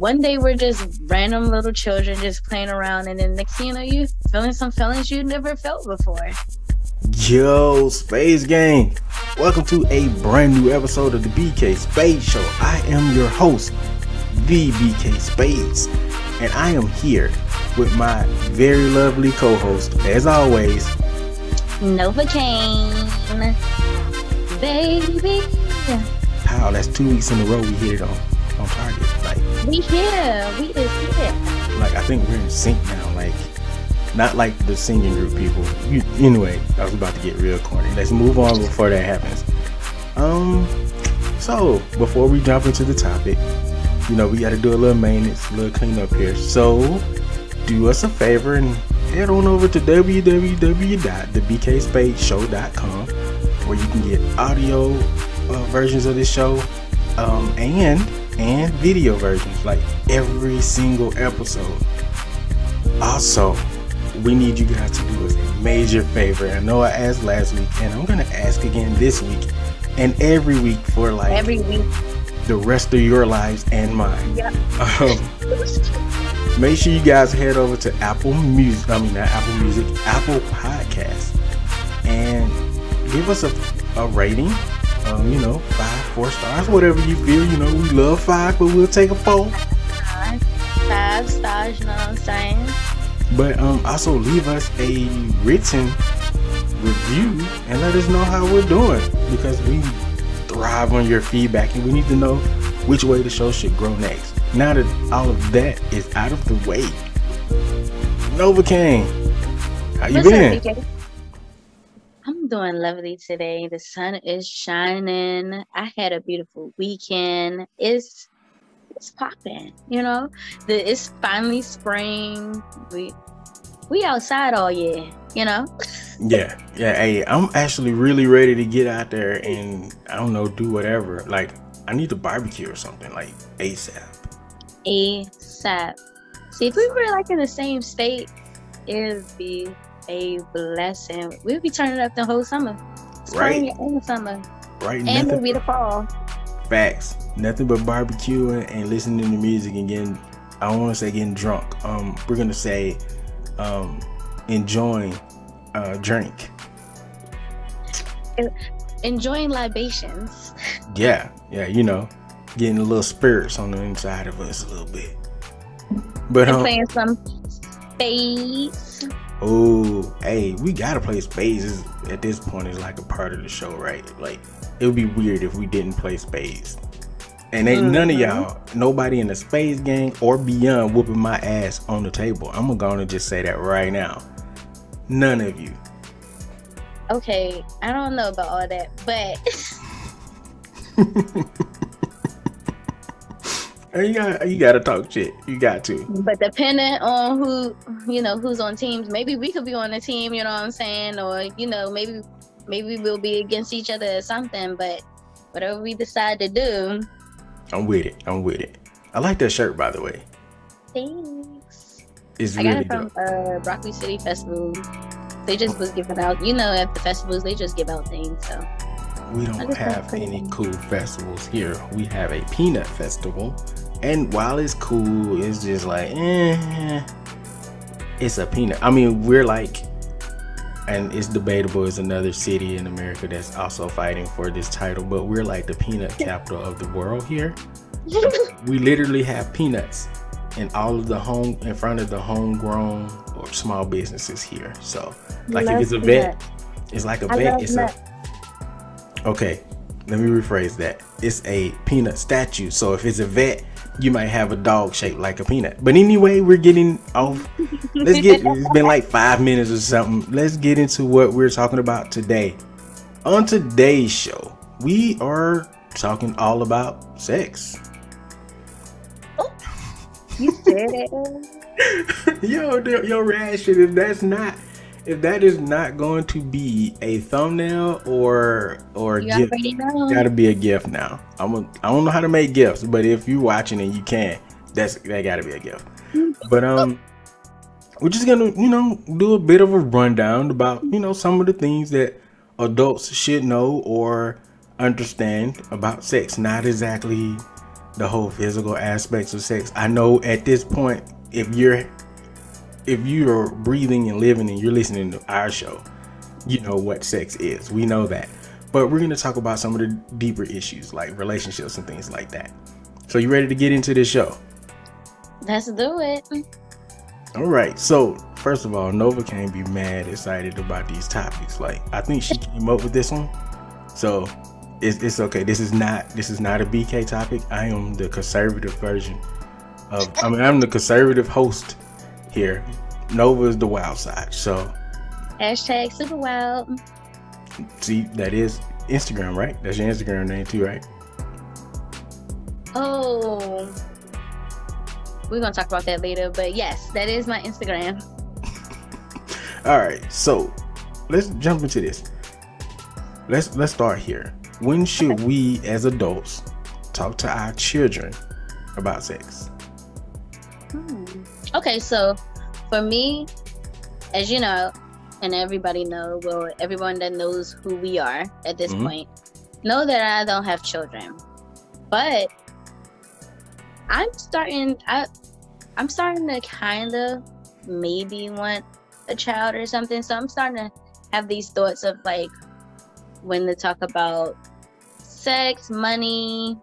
one day we're just random little children just playing around, and then next thing you know, you feeling some feelings you never felt before. Yo, Space Gang. Welcome to a brand new episode of the BK Spades Show. I am your host, the BK Spades, and I am here with my very lovely co-host, as always, Novacaine, baby. Wow, that's two weeks in a row we hit it on on target. We here, we is here. like I think we're in sync now. Like not like the singing group people. You, anyway, I was about to get real corny. Let's move on before that happens. Um, so before we jump into the topic, you know we got to do a little maintenance, a little cleanup here. So do us a favor and head on over to www.thebkspadeshow.com where you can get audio uh, versions of this show um, and and video versions like every single episode. Also, we need you guys to do us a major favor. I know I asked last week, and I'm gonna ask again this week and every week for like Every week. the rest of your lives and mine. Yep. Um, make sure you guys head over to Apple Music. I mean, not Apple Music, Apple Podcast, and give us a, a rating. Um, you know, five, four stars, whatever you feel. You know, we love five, but we'll take a four. Five, five stars, you know what I'm saying? But um, also leave us a written review and let us know how we're doing because we thrive on your feedback and we need to know which way the show should grow next. Now that all of that is out of the way, Novacaine, how you What's up, been? BK? Doing lovely today. The sun is shining. I had a beautiful weekend. It's it's popping, you know. The it's finally spring. We we outside all year, you know. Yeah, yeah. Hey, I'm actually really ready to get out there and I don't know, do whatever. Like, I need to barbecue or something like ASAP. ASAP. See, if we were like in the same state, it'd be a blessing. We'll be turning up the whole summer. Spring Right. and summer. Right? And Nothing maybe the fall. Facts. Nothing but barbecuing and listening to music and getting I don't want to say getting drunk. Um we're gonna say um enjoying uh drink. Enjoying libations. Yeah, yeah, you know, getting a little spirits on the inside of us a little bit. But um playing some spades. Oh hey, we gotta play spades at this point is like a part of the show, right? Like it would be weird if we didn't play spades. And ain't none of Mhm. y'all, nobody in the spades gang or beyond whooping my ass on the table. I'm gonna just say that right now. None of you. Okay, I don't know about all that, but you got you gotta talk shit. You got to. but depending on who you know who's on teams, maybe we could be on a team. You know what I'm saying? Or you know maybe maybe we'll be against each other or something. But whatever we decide to do, I'm with it. I'm with it. I like that shirt by the way. thanks. It's I got it from uh, Broccoli City Festival. They just was giving out, you know, at the festivals they just give out things. So We don't have wanna put it any cool festivals here. We have a peanut festival. And while it's cool, it's just like, eh, it's a peanut. I mean, we're like, and it's debatable, it's another city in America that's also fighting for this title, but we're like the peanut capital of the world here. We literally have peanuts in all of the home, in front of the homegrown or small businesses here. So, like, if it's a vet, it's like a vet, it's nut. a Okay, let me rephrase that. It's a peanut statue. So if it's a vet, you might have a dog shaped like a peanut. But anyway, we're getting off. Let's get. It's been like five minutes or something. Let's get into what we're talking about today. On today's show, we are talking all about sex. Oh, you said it. yo, yo, your reaction if that's not if that is not going to be a thumbnail or or You gift, already know. gotta be a gift now. I'm a, I don't know how to make gifts, but if you're watching and you can, that's that gotta be a gift. But um, we're just gonna you know do a bit of a rundown about you know some of the things that adults should know or understand about sex. Not exactly the whole physical aspects of sex. I know at this point, if you're if you're breathing and living and you're listening to our show, you know what sex is. We know that. But we're going to talk about some of the deeper issues like relationships and things like that. So, you ready to get into this show? Let's do it. All right. So, first of all, Novacaine be mad excited about these topics. Like, I think she came up with this one. So, it's, it's okay. This is not this is not a BK topic. I am the conservative version of I mean I'm the conservative host here. Nova is the wild side. So hashtag super wild. See, that is Instagram, right? That's your Instagram name too, right? Oh, we're gonna talk about that later. But yes, that is my Instagram. All right, so let's jump into this. Let's let's start here. When should we, as adults, talk to our children about sex? Hmm. Okay, so for me, as you know, and everybody know, well, everyone that knows who we are at this mm-hmm. point, know that I don't have children, but I'm starting. I I'm starting to kind of maybe want a child or something. So I'm starting to have these thoughts of like when to talk about sex, money,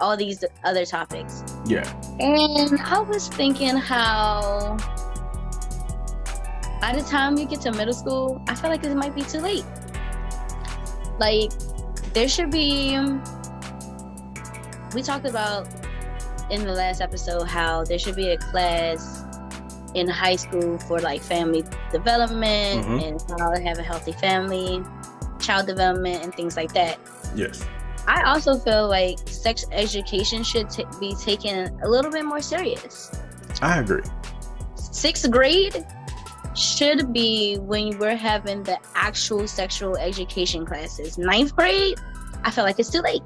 all these other topics. Yeah. And I was thinking how by the time you get to middle school, I feel like it might be too late. Like, there should be. We talked about in the last episode how there should be a class in high school for like family development mm-hmm. and how to have a healthy family, child development, and things like that. Yes. I also feel like sex education should t- be taken a little bit more serious. I agree. Sixth grade should be when we're having the actual sexual education classes. Ninth grade, I feel like it's too late.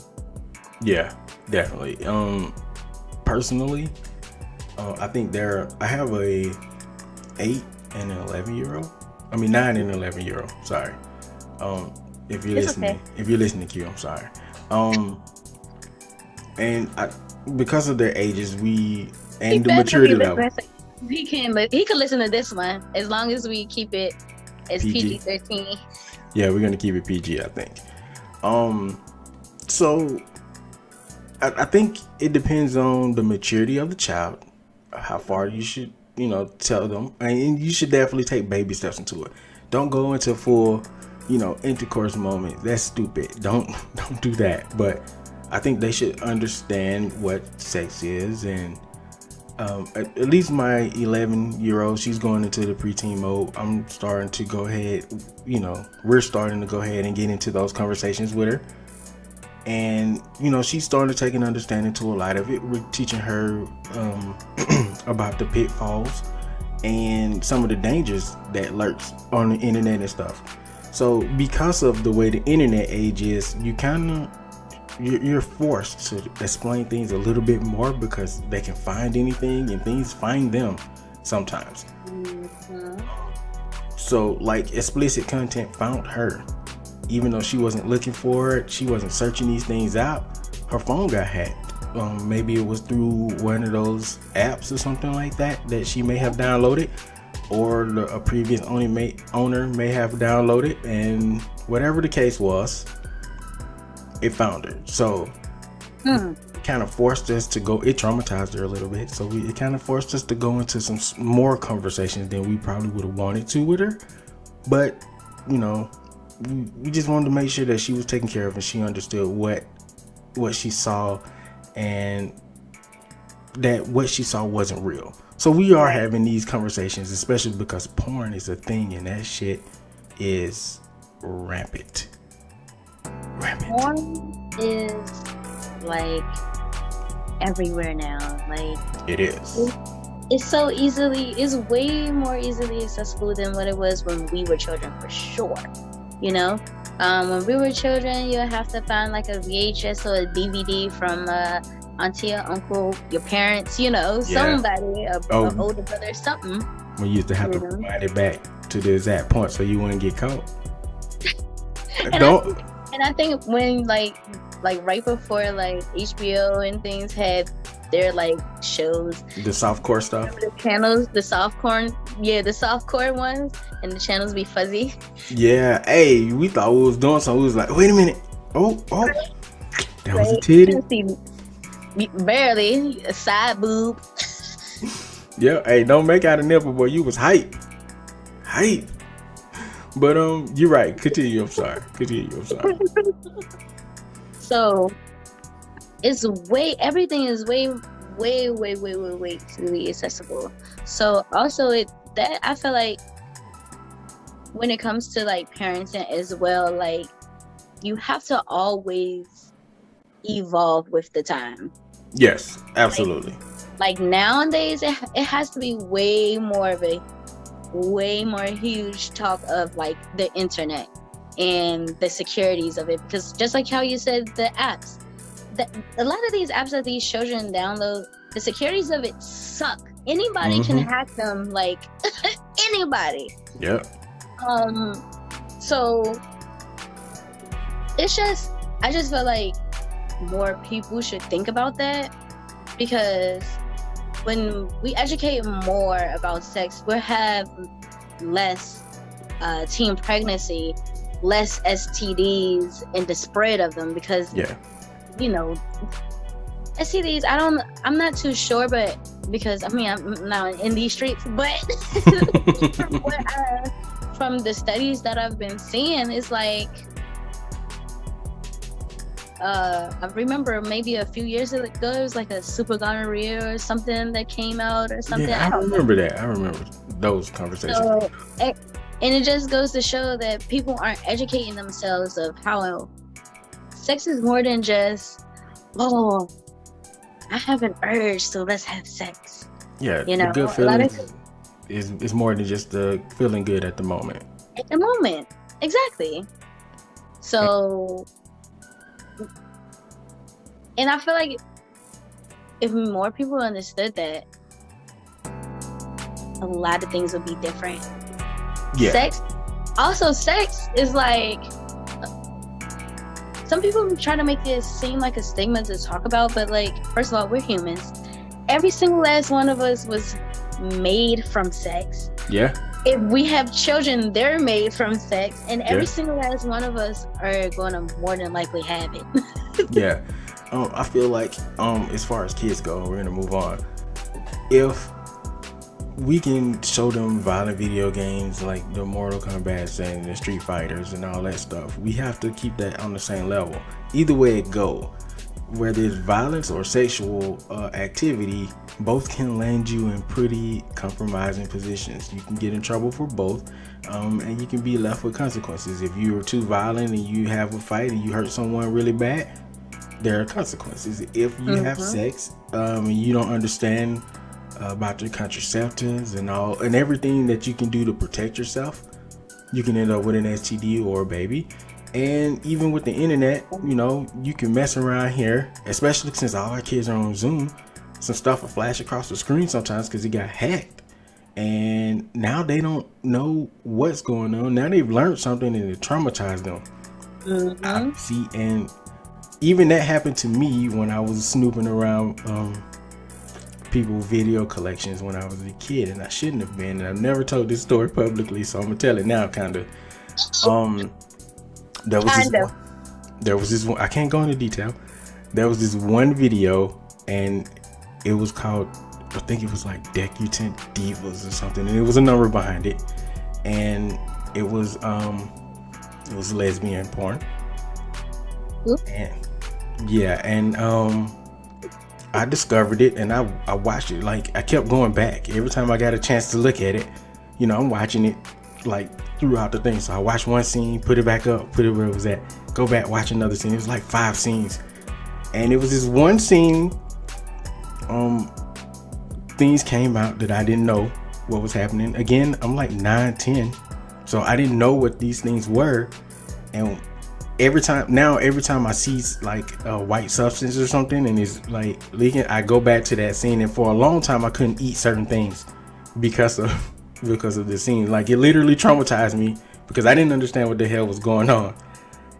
Yeah, definitely. Um, personally, uh, I think there. I have a eight and an eleven year old. I mean nine and eleven year old. Sorry. Um, if you're it's listening, okay. if you're listening, to Q, I'm sorry. Um, and I, because of their ages, we and the maturity level. He can he can listen to this one as long as we keep it as PG thirteen. Yeah, we're gonna keep it PG, I think. Um, so I, I think it depends on the maturity of the child, how far you should you know tell them, and you should definitely take baby steps into it. Don't go into full you know, intercourse moment. That's stupid. Don't don't do that. But I think they should understand what sex is and um, at, at, least my 11 year old she's going into the preteen mode. I'm starting to go ahead you know we're starting to go ahead and get into those conversations with her. And you know she's starting to take an understanding to a lot of it. We're teaching her um, about the pitfalls and some of the dangers that lurks on the internet and stuff. So because of the way the internet age is, you kind of you're forced to explain things a little bit more because they can find anything and things find them sometimes. Mm-hmm. So like explicit content found her, even though she wasn't looking for it, she wasn't searching these things out. Her phone got hacked. Um, maybe it was through one of those apps or something like that that she may have downloaded or the, a previous owner may, owner may have downloaded, and whatever the case was, it found her. So, hmm. kind of forced us to go. It traumatized her a little bit, so we, it kind of forced us to go into some more conversations than we probably would have wanted to with her. But you know, we, we just wanted to make sure that she was taken care of and she understood what what she saw and that what she saw wasn't real. So we are having these conversations, especially because porn is a thing and that shit is rampant. Porn is like everywhere now. Like it is. It, it's so easily it's way more easily accessible than what it was when we were children for sure. You know? Um, when we were children, you have to find like a VHS or a DVD from uh, auntie or uncle, your parents, you know, yeah. somebody, a, oh. a, older brother, something. We used to have to know? it back to the exact point so you wouldn't get caught. don't. And I think when like like right before like HBO and things had their like shows, the softcore stuff, the channels, the softcore, yeah, the softcore ones, and the channels be fuzzy. Yeah, hey, we thought we was doing something. We was like, wait a minute, oh, oh, that was a titty. Barely a side boob. yeah, hey, don't make out a nipple, boy. You was hype, hype. But um, you're right. Continue. I'm sorry. Continue. I'm sorry. so it's way everything is way way way way way way too accessible. So also it that I feel like when it comes to like parenting as well, like you have to always evolve with the time. Yes, absolutely. Like, like nowadays, it, it has to be way more of a way more huge talk of like the internet and the securities of it. Because just like how you said the apps the, a lot of these apps that these children download the securities of it suck. Anybody mm-hmm. can hack them like anybody. Yeah. Um so it's just i just feel like more people should think about that because when we educate more about sex, we'll have less uh, teen pregnancy, less STDs, and the spread of them because, yeah, you know, STDs. I don't. I'm not too sure, but because I mean I'm not in these streets, but from, I, from the studies that I've been seeing, it's like uh, I remember maybe a few years ago, it was like a super gonorrhea or something that came out or something. Yeah, I, remember that. I remember those conversations. So, and it just goes to show that people aren't educating themselves of how sex is more than just, oh, I have an urge, so let's have sex. Yeah, you know, good feeling of, is is more than just the feeling good at the moment. At the moment, exactly. So and I feel like if more people understood that, a lot of things would be different. Yeah. Sex, also, sex is like some people try to make it seem like a stigma to talk about, but like, first of all, we're humans. Every single last one of us was made from sex. Yeah. If we have children, they're made from sex, and every yeah. single last one of us are going to more than likely have it. yeah um, I feel like um, as far as kids go, we're gonna move on. If we can show them violent video games like the Mortal Kombat and the Street Fighters and all that stuff, we have to keep that on the same level. Either way it go, whether it's violence or sexual uh, activity, both can land you in pretty compromising positions. You can get in trouble for both, um, and you can be left with consequences. If you are too violent and you have a fight and you hurt someone really bad, there are consequences. If you mm-hmm. have sex um, and you don't understand uh, about your contraceptives and all and everything that you can do to protect yourself, you can end up with an STD or a baby. And even with the internet, you know, you can mess around here, especially since all our kids are on Zoom. Some stuff will flash across the screen sometimes because it got hacked. And now they don't know what's going on. Now they've learned something and it traumatized them. Mm-hmm. I see, and even that happened to me when I was snooping around um, people video collections when I was a kid, and I shouldn't have been. And I've never told this story publicly, so I'm gonna tell it now, kind of. Um, there was this one, there was this one. I can't go into detail. There was this one video, and it was called. I think it was like Decadent Divas or something, and it was a number behind it, and it was um, it was lesbian porn. And yeah, and um I discovered it and I, I watched it. Like I kept going back. Every time I got a chance to look at it, you know, I'm watching it like throughout the thing. So I watched one scene, put it back up, put it where it was at, go back, watch another scene. It was like five scenes. And it was this one scene, um, things came out that I didn't know what was happening. Again, I'm like 9, 10. So I didn't know what these things were. And every time now every time i see like a white substance or something and it's like leaking i go back to that scene and for a long time i couldn't eat certain things because of because of the scene like it literally traumatized me because i didn't understand what the hell was going on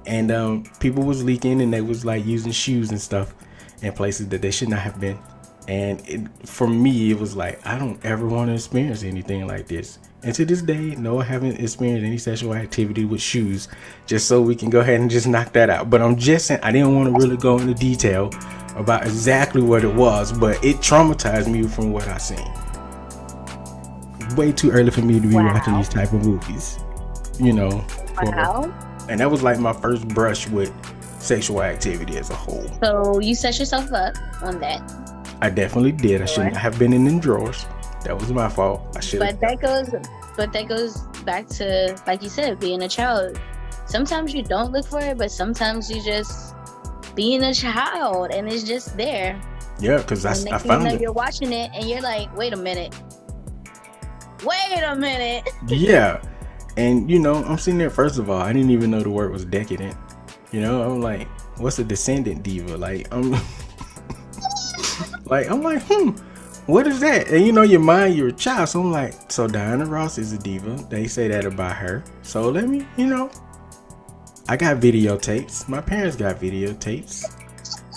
and um, people was leaking and they was like using shoes and stuff in places that they should not have been. And it, for me, it was like I don't ever want to experience anything like this. And to this day, no, I haven't experienced any sexual activity with shoes. Just so we can go ahead and just knock that out. But I'm just saying, I didn't want to really go into detail about exactly what it was, but it traumatized me from what I seen. Way too early for me to be wow. watching these type of movies, you know. Wow. and that was like my first brush with sexual activity as a whole. So you set yourself up on that. I definitely did. I shouldn't have been in them drawers. That was my fault. I should. But that goes. But that goes back to like you said, being a child. Sometimes you don't look for it, but sometimes you just being a child and it's just there. Yeah, because I, I found it. You're watching it and you're like, wait a minute. Wait a minute. yeah. And you know, I'm sitting there. First of all, I didn't even know the word was decadent. You know, I'm like, what's a descendant diva? Like, I'm like, I'm like, hmm, what is that? And you know, your mind, you're a child. So I'm like, so Diana Ross is a diva. They say that about her. So let me, you know, I got videotapes. My parents got videotapes.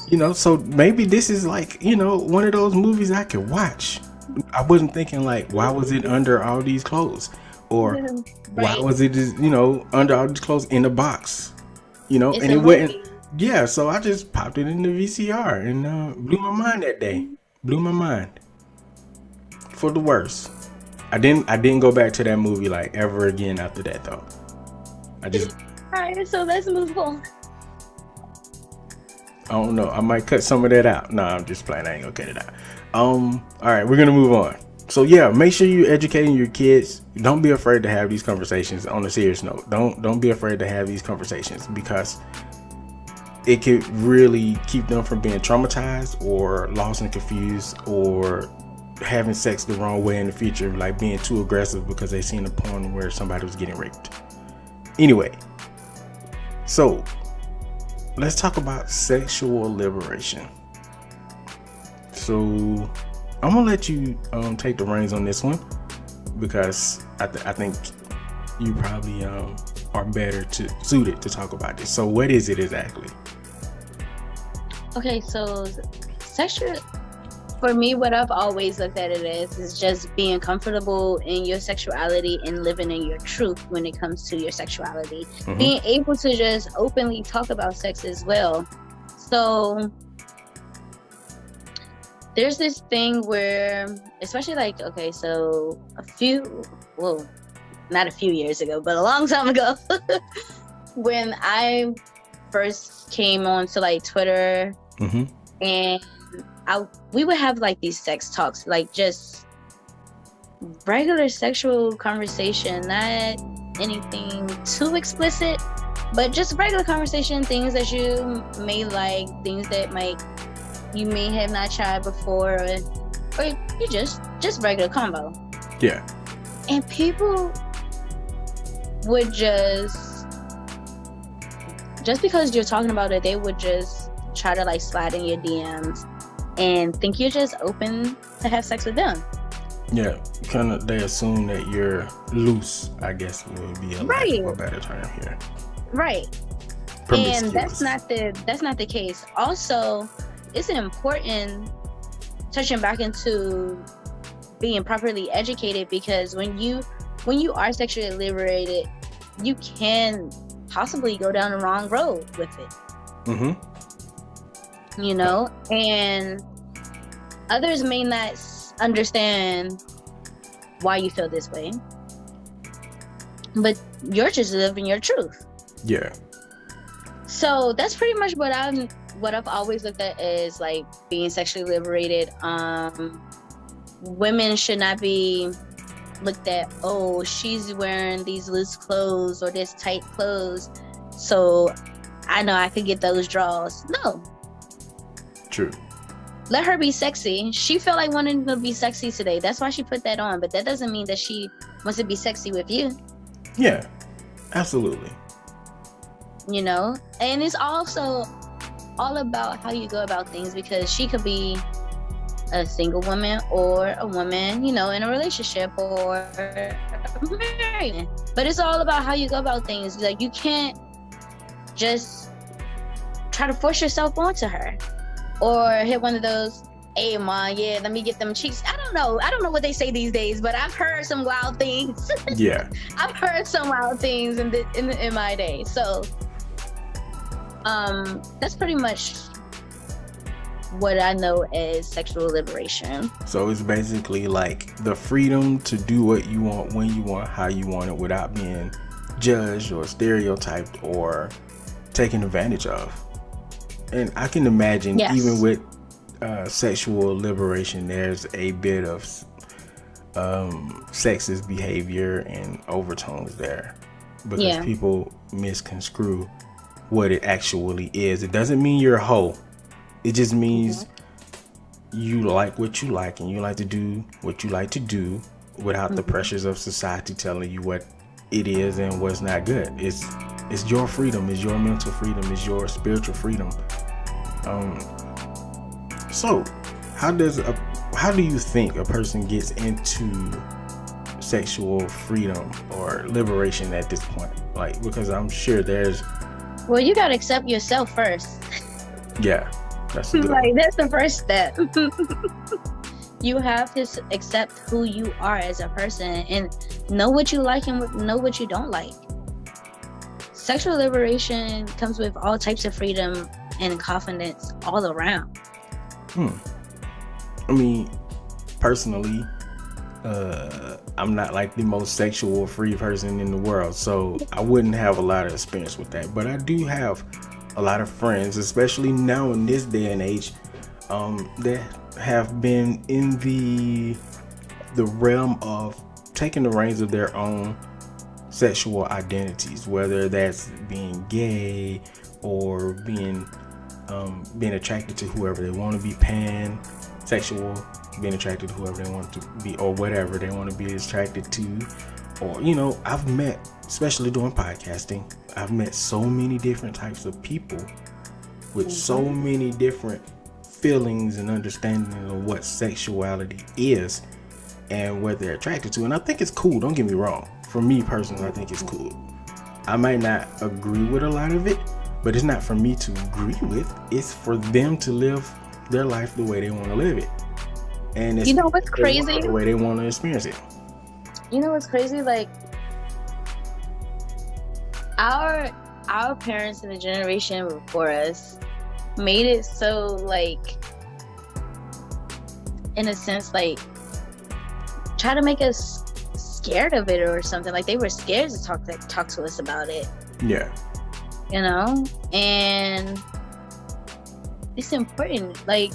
You know, so maybe this is like, you know, one of those movies I could watch. I wasn't thinking like, why was it under all these clothes? Or right. why was it just, you know, under all these clothes in a box? You know, it's and it went yeah, so I just popped it in the VCR and uh, blew my mind that day. Blew my mind. For the worst. I didn't I didn't go back to that movie like ever again after that though. I just Alright, so let's move on. I don't know. I might cut some of that out. No, I'm just playing. I ain't gonna cut it out. Um, all right, we're gonna move on. So yeah, make sure you're educating your kids. Don't be afraid to have these conversations. On a serious note, don't don't be afraid to have these conversations because it could really keep them from being traumatized or lost and confused or having sex the wrong way in the future, like being too aggressive because they seen a porn where somebody was getting raped. Anyway, so let's talk about sexual liberation. So I'm gonna let you um, take the reins on this one because I, th- I think you probably um, are better to suited to talk about this. So what is it exactly? Okay, so sexual for me what I've always looked at it as is just being comfortable in your sexuality and living in your truth when it comes to your sexuality. Mm-hmm. Being able to just openly talk about sex as well. So there's this thing where especially like okay, so a few well not a few years ago, but a long time ago when I first came on to like Twitter Mm-hmm. And I we would have like these sex talks, like just regular sexual conversation, not anything too explicit, but just regular conversation, things that you may like, things that might you may have not tried before, or, or you just just regular combo. Yeah. And people would just just because you're talking about it, they would just try to like slide in your DMs and think you're just open to have sex with them. Yeah, kind of. They assume that you're loose. I guess would be a, right. a better term here. Right. And that's not the that's not the case. Also, it's important touching back into being properly educated because when you when you are sexually liberated, you can possibly go down the wrong road with it. Mm-hmm you know, and others may not understand why you feel this way, but you're just living your truth. Yeah. So that's pretty much what I'm what I've always looked at is like being sexually liberated. Um, women should not be looked at. Oh, she's wearing these loose clothes or this tight clothes, so I know I could get those draws. No, True. Let her be sexy. She felt like wanting to be sexy today. That's why she put that on. But that doesn't mean that she wants to be sexy with you. Yeah, absolutely. You know, and it's also all about how you go about things because she could be a single woman or a woman, you know, in a relationship or married. But it's all about how you go about things. Like you can't just try to force yourself onto her or hit one of those hey ma yeah let me get them cheeks. I don't know. I don't know what they say these days but i've heard some wild things. Yeah. I've heard some wild things in the, in, in my day. So um that's pretty much what i know as sexual liberation. So it's basically like the freedom to do what you want when you want how you want it without being judged or stereotyped or taken advantage of and i can imagine yes. even with uh, sexual liberation, there's a bit of um, sexist behavior and overtones there because yeah. people misconstrue what it actually is. It doesn't mean you're a hoe. It just means mm-hmm. you like what you like and you like to do what you like to do without mm-hmm. the pressures of society telling you what it is and what's not good. It's it's your freedom, it's your mental freedom, it's your spiritual freedom. Um, so, how does a how do you think a person gets into sexual freedom or liberation at this point? Like, because I'm sure there's. Well, you gotta accept yourself first. Yeah, that's like that's the first step. you have to accept who you are as a person and know what you like and know what you don't like. Sexual liberation comes with all types of freedom and confidence all around. Hmm. I mean, personally, uh, I'm not like the most sexual free person in the world, so I wouldn't have a lot of experience with that. But I do have a lot of friends, especially now in this day and age, um, that have been in the the realm of taking the reins of their own sexual identities, whether that's being gay or being um, being attracted to whoever they want to be pansexual, being attracted to whoever they want to be, or whatever they want to be attracted to. Or, you know, I've met, especially doing podcasting, I've met so many different types of people with mm-hmm. so many different feelings and understanding of what sexuality is and what they're attracted to. And I think it's cool, don't get me wrong. For me personally, I think it's cool. I might not agree with a lot of it, but it's not for me to agree with. It's for them to live their life the way they want to live it. And you know what's crazy? The way they want to experience it. You know what's crazy? Like our our parents and the generation before us made it so like in a sense like try to make us scared of it or something like they were scared to talk to talk to us about it yeah you know? And it's important like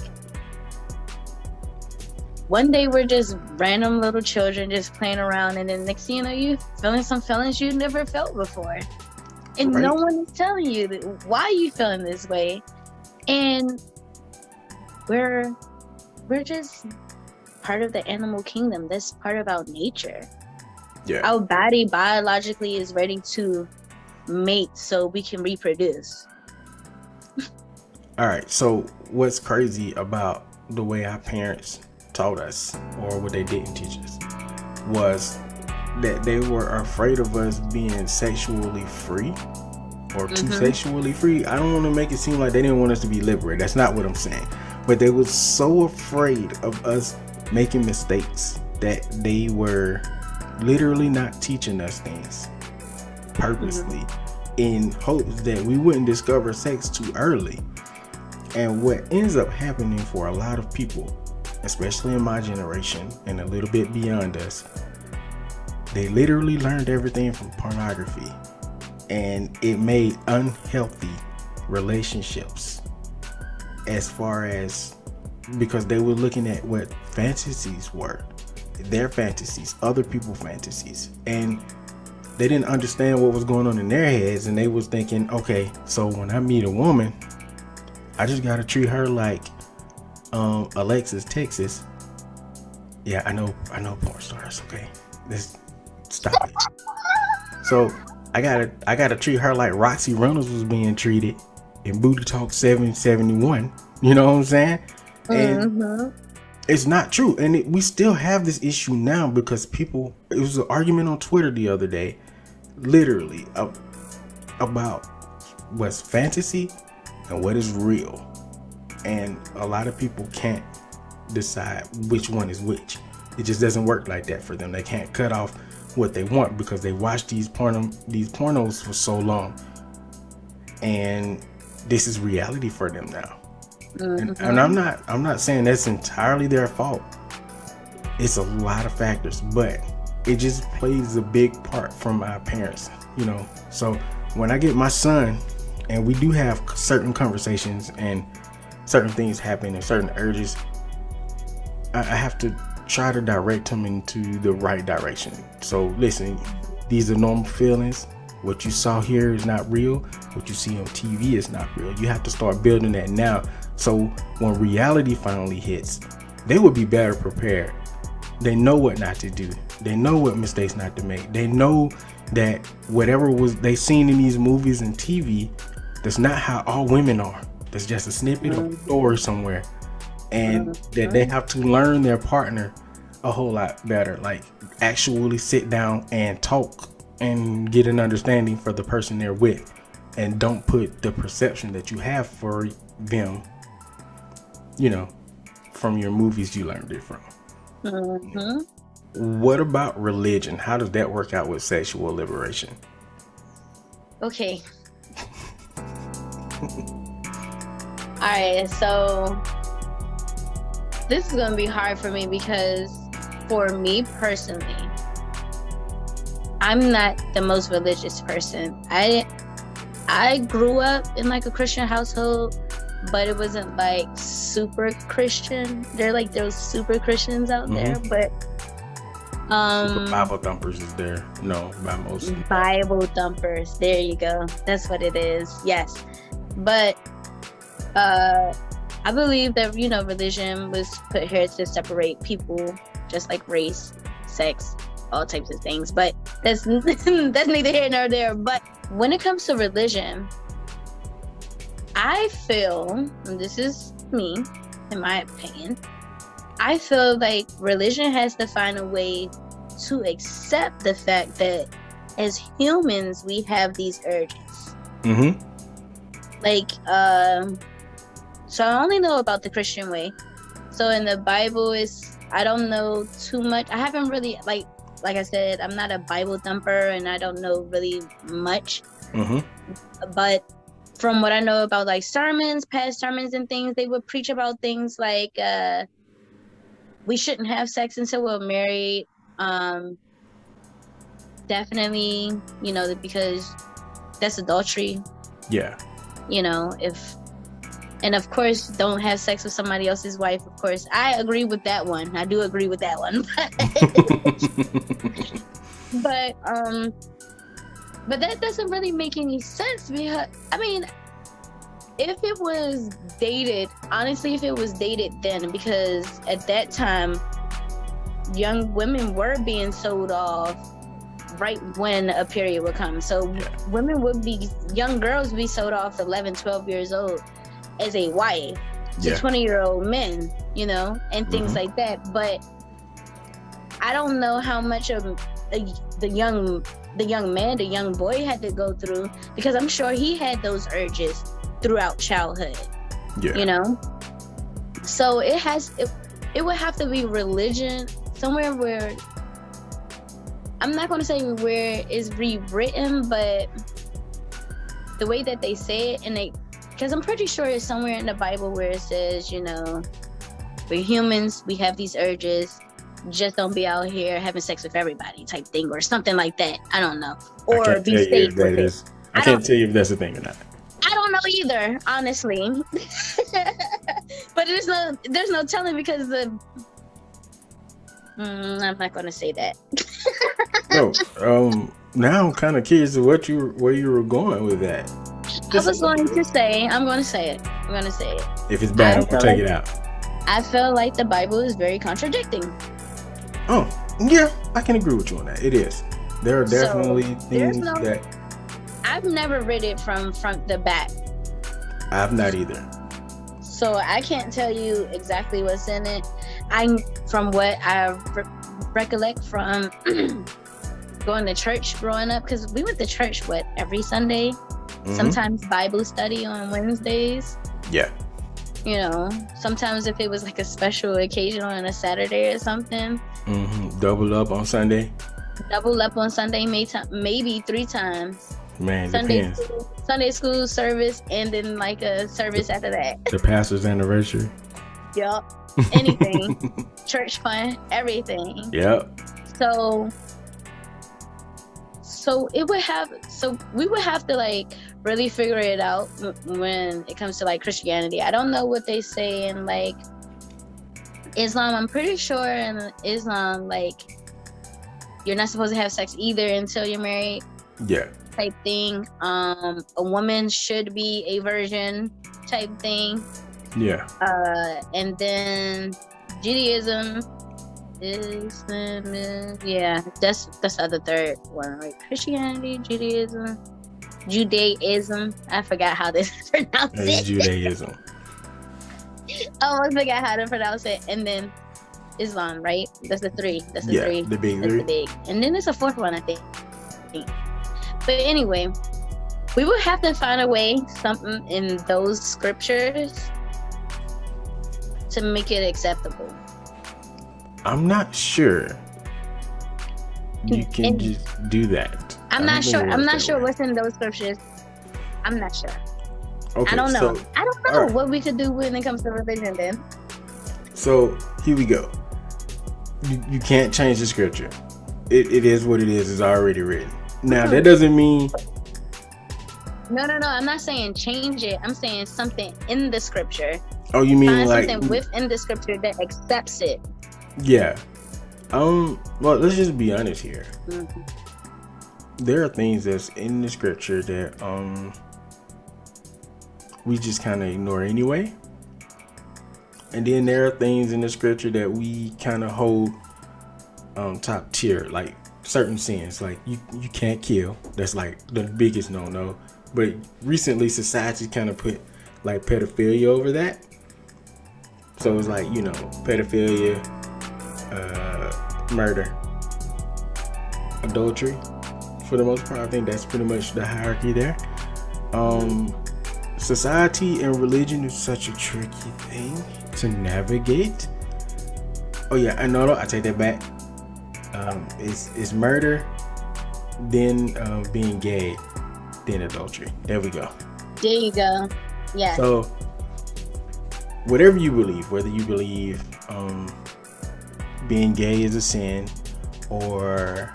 one day we're just random little children just playing around and then next thing you know you feeling some feelings you never felt before. And right. no one is telling you why you feeling this way. And we're we're just part of the animal kingdom. That's part of our nature. Yeah. Our body biologically is ready to mate so we can reproduce. All right. So, what's crazy about the way our parents taught us, or what they didn't teach us, was that they were afraid of us being sexually free or too mm-hmm. sexually free. I don't want to make it seem like they didn't want us to be liberated. That's not what I'm saying. But they were so afraid of us making mistakes that they were literally not teaching us things purposely in hopes that we wouldn't discover sex too early. And what ends up happening for a lot of people, especially in my generation and a little bit beyond us, they literally learned everything from pornography and it made unhealthy relationships as far as because they were looking at what fantasies were their fantasies other people's fantasies and they didn't understand what was going on in their heads and they was thinking okay so when i meet a woman i just gotta treat her like um alexis texas. Yeah i know i know porn stars okay. Let's stop it. So i gotta i gotta treat her like roxy reynolds was being treated in booty talk 771 you know what i'm saying? And mm-hmm. it's not true and it, we still have this issue now because people it was an argument on twitter the other day literally about what's fantasy and what is real. And a lot of people can't decide which one is which. It just doesn't work like that for them. They can't cut off what they want because they watch these porno these pornos for so long. And this is reality for them now. Mm-hmm. And, and I'm not I'm not saying that's entirely their fault. It's a lot of factors, but it just plays a big part from our parents, you know. So when I get my son and we do have certain conversations and certain things happen and certain urges, I, I have to try to direct him into the right direction. So listen, these are normal feelings. What you saw here is not real. What you see on TV is not real. You have to start building that now. So when reality finally hits, they will be better prepared. They know what not to do. They know what mistakes not to make. They know that whatever was they seen in these movies and TV, that's not how all women are. That's just a snippet of a mm-hmm. story somewhere. And mm-hmm. that they have to learn their partner a whole lot better. Like actually sit down and talk and get an understanding for the person they're with. And don't put the perception that you have for them, you know, from your movies you learned it from. Mm-hmm. What about religion? How does that work out with sexual liberation? Okay. All right, so this is going to be hard for me because for me personally, I'm not the most religious person. I I grew up in like a Christian household, but it wasn't like super Christian. They're like those super Christians out mm-hmm. there, but um, Bible thumpers is there. No, by most. Bible thumpers. There you go. That's what it is. Yes, but uh, I believe that you know religion was put here to separate people, just like race, sex, all types of things. But that's that's neither here nor there. But when it comes to religion, I feel, and this is me, in my opinion, I feel like religion has to find a way to accept the fact that as humans we have these urges. Mm-hmm. Like, um, so I only know about the Christian way. So in the Bible is I don't know too much. I haven't really like like I said, I'm not a Bible thumper and I don't know really much. Mm-hmm. But from what I know about like sermons, past sermons and things, they would preach about things like uh we shouldn't have sex until we're married. Um, definitely, you know, because that's adultery. Yeah. You know, if and of course don't have sex with somebody else's wife of course i agree with that one i do agree with that one but um but that doesn't really make any sense because i mean if it was dated, honestly, if it was dated then, because at that time, young women were being sold off right when a period would come. So women would be, young girls would be sold off 11, 12 years old as a wife to yeah. 20 year old men, you know, and things mm-hmm. like that. But I don't know how much of the, the young the young man, the young boy had to go through because I'm sure he had those urges throughout childhood. Yeah. You know? So it has it, it would have to be religion somewhere where I'm not going to say where it's rewritten, but the way that they say it and they because I'm pretty sure it's somewhere in the Bible where it says, you know, we're humans, we have these urges. Just don't be out here having sex with everybody, type thing, or something like that. I don't know, or be safe with it. I, I can't tell you if that's a thing or not. I don't know either, honestly. but there's no there's no telling because the mm, I'm not going to say that. no, um, now I'm kind of curious what you where you were going with that. Just, I was going to say, I'm going to say it. I'm going to say it. If it's bad, going to take it out. I feel like the Bible is very contradicting. Oh, yeah, I can agree with you on that. It is. There are definitely so, things no, that I've never read it from front to back. I've not either. So I can't tell you exactly what's in it. I, from what I re- recollect from going to church growing up, because we went to church what every Sunday. Mhm. Sometimes Bible study on Wednesdays. Yeah. You know, sometimes if it was like a special occasion on a Saturday or something, Mm-hmm. Double up on Sunday. double up on Sunday, may ti- maybe three times. Man, Sunday depends. school, Sunday school service, and then like a service after that. The pastor's anniversary. yup. Anything. Church fun, everything. yep. So so it would have so we would have to like really figure it out when it comes to like Christianity. I don't know what they say in like Islam. I'm pretty sure in Islam like you're not supposed to have sex either until you're married Yeah. type thing. Um a woman should be a virgin type thing. Yeah. Uh and then Judaism is yeah, that's that's the other third one, right? Christianity, Judaism, Judaism. I forgot how this is pronounced. That's Judaism. I almost forgot how to pronounce it. And then Islam, right? That's the three. That's the Yeah. three. The big That's three. the big. And then there's a fourth one, I think. But anyway, we will have to find a way, something in those scriptures to make it acceptable. I'm not sure. You can And- just do that. I'm don't sure. I'm not sure way. what's in those scriptures. I'm not sure. Okay, I don't know. So, I don't know alright. what we could do when it comes to religion. Then so here we go. You, you can't change the scripture. It, it is what it is. It's already written. Now that hmm. doesn't mean no, no, no. I'm not saying change it. I'm saying something in the scripture. Oh, you mean Find like something within the scripture that accepts it. yeah. Um. Well, let's just be honest here. Mhm. There are things that's in the scripture that um we just kind of ignore anyway. And then there are things in the scripture that we kind of hold um top tier, like certain sins, like you you can't kill. That's like the biggest no no. But recently, society kind of put like pedophilia over that. So it's like you know pedophilia, uh, murder, adultery. For the most part, I think that's pretty much the hierarchy there. Um, society and religion is such a tricky thing to navigate. Oh yeah, I know. I take that back. Um, it's it's murder, then uh, being gay, then adultery. There we go. There you go. Yeah. So, whatever you believe, whether you believe um, being gay is a sin or,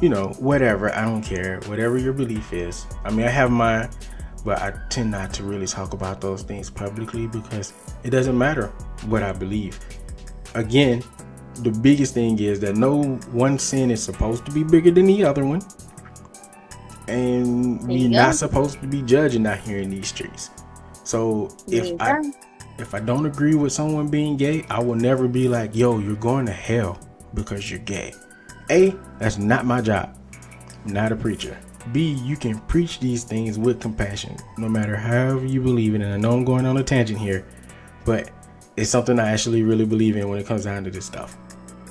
you know, whatever, I don't care. Whatever your belief is. I mean, I have mine, but I tend not to really talk about those things publicly because it doesn't matter what I believe. Again, the biggest thing is that no one sin is supposed to be bigger than the other one. And we're not supposed to be judging out here in these streets. So if I. if I don't agree with someone being gay, I will never be like, yo, you're going to hell because you're gay. A, that's not my job. I'm not a preacher. B, you can preach these things with compassion, no matter however you believe it. And I know I'm going on a tangent here, but it's something I actually really believe in when it comes down to this stuff.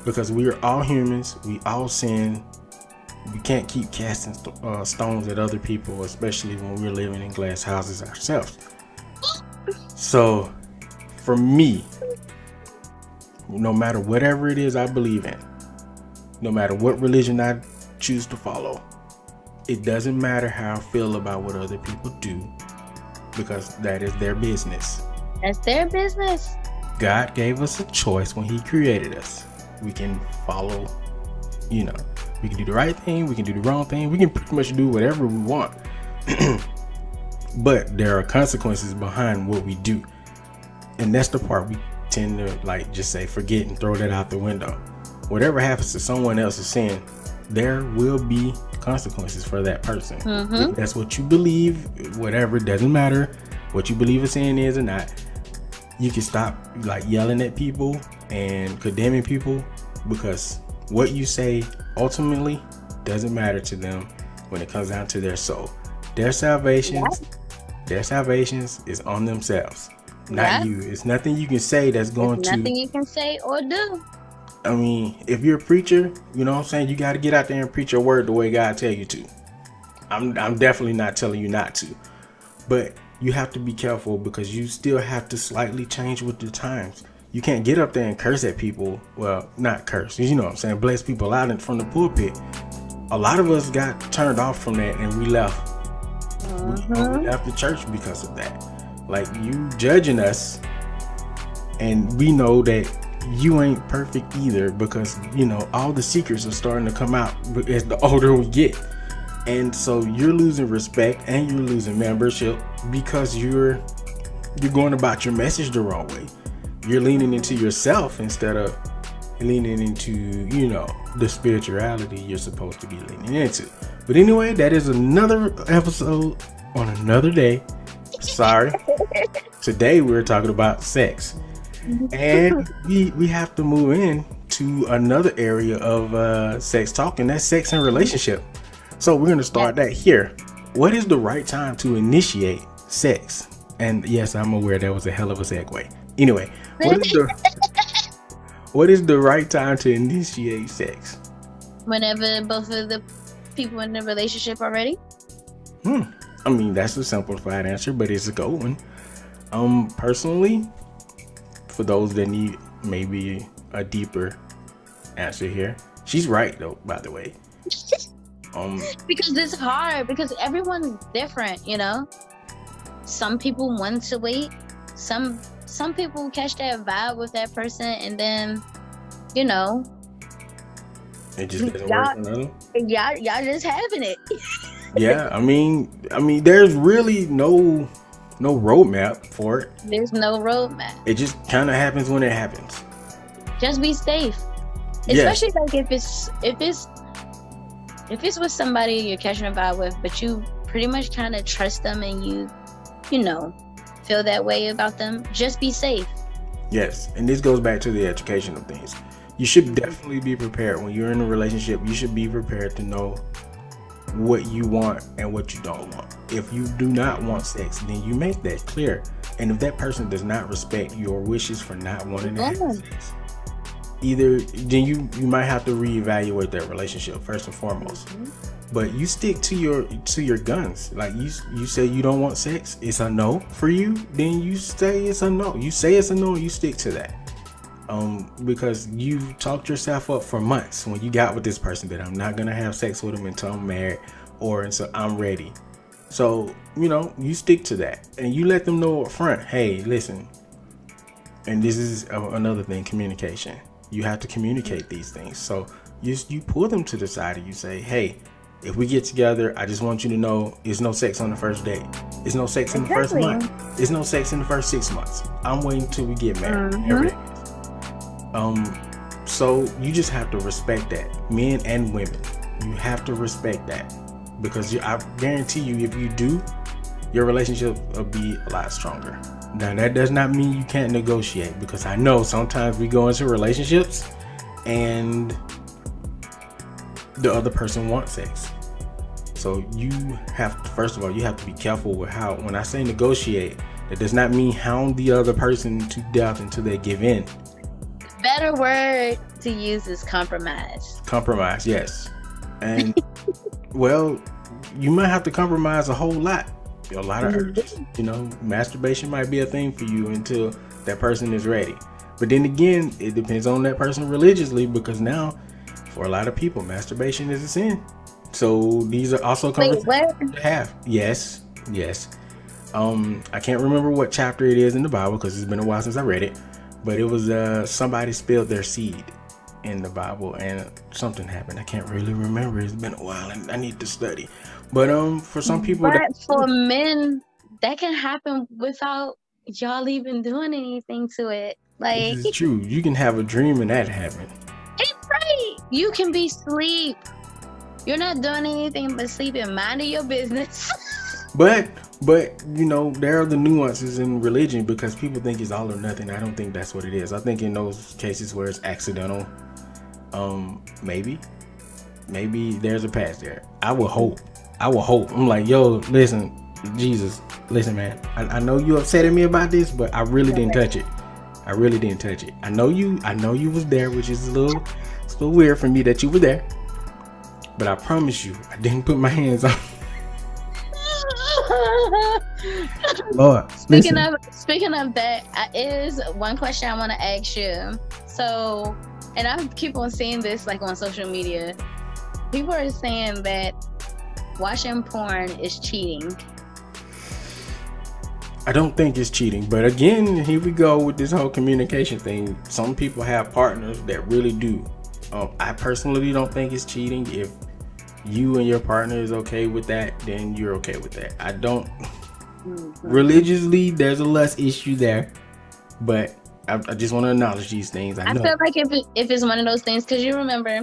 Because we are all humans, we all sin. We can't keep casting st- uh, stones at other people, especially when we're living in glass houses ourselves. So, for me, no matter whatever it is I believe in, no matter what religion I choose to follow, it doesn't matter how I feel about what other people do because that is their business. That's their business. God gave us a choice when He created us. We can follow, you know, we can do the right thing, we can do the wrong thing, we can pretty much do whatever we want. but there are consequences behind what we do. And that's the part we tend to like just say forget and throw that out the window. Whatever happens to someone else's sin, there will be consequences for that person. Mhm. If that's what you believe, whatever, doesn't matter what you believe a sin is or not. You can stop like yelling at people and condemning people because what you say ultimately doesn't matter to them when it comes down to their soul. Their salvations, their salvations is on themselves, not Yeah. you. It's nothing you can say that's going There's to nothing you can say or do. I mean, if you're a preacher, you know what I'm saying, you got to get out there and preach your word the way God tell you to. I'm I'm definitely not telling you not to. But you have to be careful because you still have to slightly change with the times. You can't get up there and curse at people. Well, not curse, you know what I'm saying, bless people out in from the pulpit. A lot of us got turned off from that and we left. Mm-hmm. We left the church because of that. Like you judging us and we know that you ain't perfect either because you know all the secrets are starting to come out as the older we get. And so you're losing respect and you're losing membership because you're you're going about your message the wrong way. You're leaning into yourself instead of leaning into you know the spirituality you're supposed to be leaning into. But anyway that is another episode on another day sorry today we're talking about sex and we we have to move in to another area of uh, sex talk, and that's sex and relationship. So we're gonna start that here. What is the right time to initiate sex? And yes, I'm aware that was a hell of a segue. Anyway, what is the what is the right time to initiate sex? Whenever both of the people in the relationship are ready. Hmm. I mean, that's a simplified answer, but it's a good one. Um, personally, for those that need maybe a deeper answer here. She's right though, by the way. Um because it's hard because everyone's different, you know. Some people want to wait. Some some people catch that vibe with that person and then, you know, it just doesn't y'all, work for. Y'all y'all just having it. yeah, I mean I mean there's really no no roadmap for it. There's no roadmap. It just kind of happens when it happens. Just be safe, especially like if it's if it's if it's with somebody you're catching a vibe with, but you pretty much kind of trust them and you, you know, feel that way about them. Just be safe. Yes, and this goes back to the education of things. You should definitely be prepared when you're in a relationship. You should be prepared to know what you want and what you don't want. If you do not want sex, then you make that clear. And if that person does not respect your wishes for not wanting to have sex, either then you you might have to reevaluate that relationship first and foremost. Mm-hmm. But you stick to your to your guns. Like you you say you don't want sex, it's a no for you. Then you say it's a no. You say it's a no. You stick to that um, because you talked yourself up for months when you got with this person that I'm not gonna have sex with him until I'm married or until I'm ready. So you know you stick to that and you let them know up front. Hey, listen. And this is another thing: communication. You have to communicate these things. So you you pull them to the side and you say, hey. If we get together, I just want you to know it's no sex on the first date. It's no sex in the first month. It's no sex in the first six months. I'm waiting till we get married. Mm-hmm. Um, so you just have to respect that, men and women. You have to respect that because you, I guarantee you, if you do, your relationship will be a lot stronger. Now that does not mean you can't negotiate because I know sometimes we go into relationships and the other person wants sex. So you have to, first of all, you have to be careful with how when I say negotiate, that does not mean hound the other person to death until they give in better word to use is compromise. Compromise, yes. And well, you might have to compromise a whole lot. A lot of urges. You know, masturbation might be a thing for you until that person is ready. But then again, it depends on that person religiously because now, for a lot of people, masturbation is a sin. So these are also conversations to have. Yes, yes. Um, I can't remember what chapter it is in the Bible because it's been a while since I read it but it was uh somebody spilled their seed in the Bible and something happened. I can't really remember. It's been a while and I need to study. But um for some people But that, for men that can happen without y'all even doing anything to it. Like it's true. You can have a dream and that happen. It's right. You can be sleep. You're not doing anything but sleeping, minding your business. but but you know, there are the nuances in religion because people think it's all or nothing. I don't think that's what it is. I think in those cases where it's accidental, um, maybe, maybe there's a past there. I will hope. I will hope. I'm like, yo, listen, Jesus, listen, man. I, I know you upset at me about this, but I really didn't touch it. I really didn't touch it. I know you. I know you was there, which is a little, it's a little weird for me that you were there. But I promise you, I didn't put my hands on. Lord. Speaking listen. of speaking of that, uh, is one question I want to ask you. So, and I keep on seeing this like on social media. People are saying that watching porn is cheating. I don't think it's cheating, but again, here we go with this whole communication thing. Some people have partners that really do. Um, I personally don't think it's cheating. If you and your partner is okay with that, then you're okay with that. I don't. Mhm. Religiously, there's a less issue there, but I, I just want to acknowledge these things. I I know. feel like if it, if it's one of those things, because you remember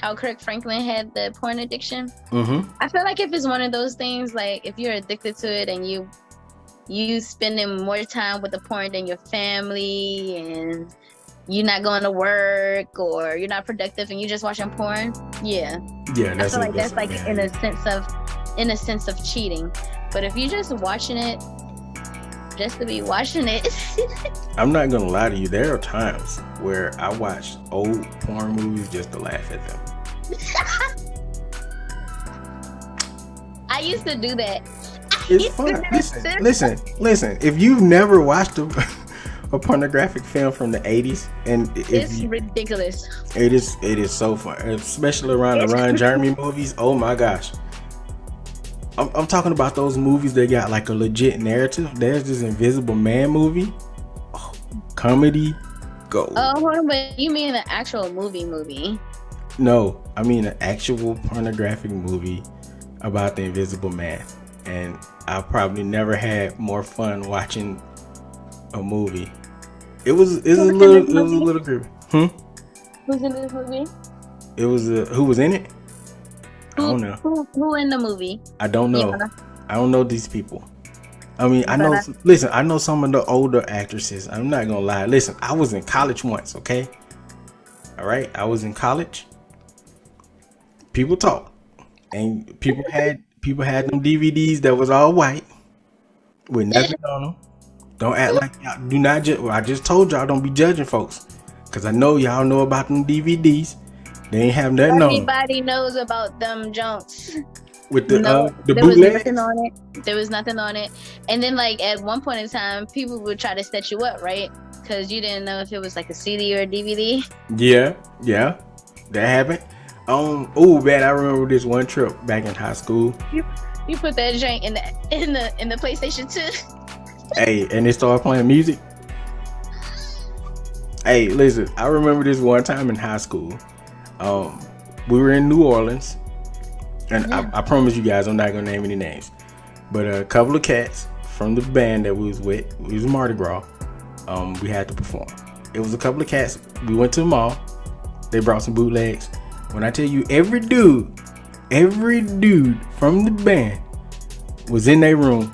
how Kirk Franklin had the porn addiction. mm-hmm. I feel like if it's one of those things, like if you're addicted to it and you you spending more time with the porn than your family and you're not going to work or you're not productive and you're just watching porn, yeah. Yeah, I feel a- like that's a- like yeah, in a sense of in a sense of cheating. But if you're just watching it just to be watching it, I'm not gonna lie to you. There are times where I watch old porn movies just to laugh at them. I used to do that. It's fun. Listen, that. listen, listen. If you've never watched a, a pornographic film from the '80s, and It's you, ridiculous. it is, it is so fun, especially around the Ron. Jeremy movies. Oh my gosh. I'm, I'm talking about those movies that got like a legit narrative. There's this Invisible Man movie. Oh, comedy go. Oh, hold on, but you mean the actual movie movie? No, I mean an actual pornographic movie about the Invisible Man, and I probably never had more fun watching a movie. It was it was a Who was in little it was a little creepy. Hmm. Who's in this movie? It was uh, who was in it? I Who, don't know. Who, who in the movie? I don't know. Yeah. I don't know these people. I mean, I know. Listen, I know some of the older actresses. I'm not gonna lie. Listen, I was in college once. Okay. All right, I was in college. People talk, and people had people had them DVDs that was all white with nothing on them. Don't act like y'all do not judge. Well, I just told y'all don't be judging folks, cause I know y'all know about them DVDs. They ain't have nothing on 'em. Everybody knows about them junks. with the no, uh, the there was nothing on it. There was nothing on it. And then, like at one point in time, people would try to set you up, right? Because you didn't know if it was like a CD or a DVD. Yeah, yeah, that happened. Um, oh man, I remember this one trip back in high school. You put that joint in the in the in the PlayStation Two. Hey, and they started playing music. Hey, listen, I remember this one time in high school. Um, we were in New Orleans, and Yeah. I, I promise you guys, I'm not gonna name any names, but a couple of cats from the band that we was with, we was Mardi Gras. Um, we had to perform. It was a couple of cats. We went to the mall. They brought some bootlegs. When I tell you, every dude, every dude from the band was in their room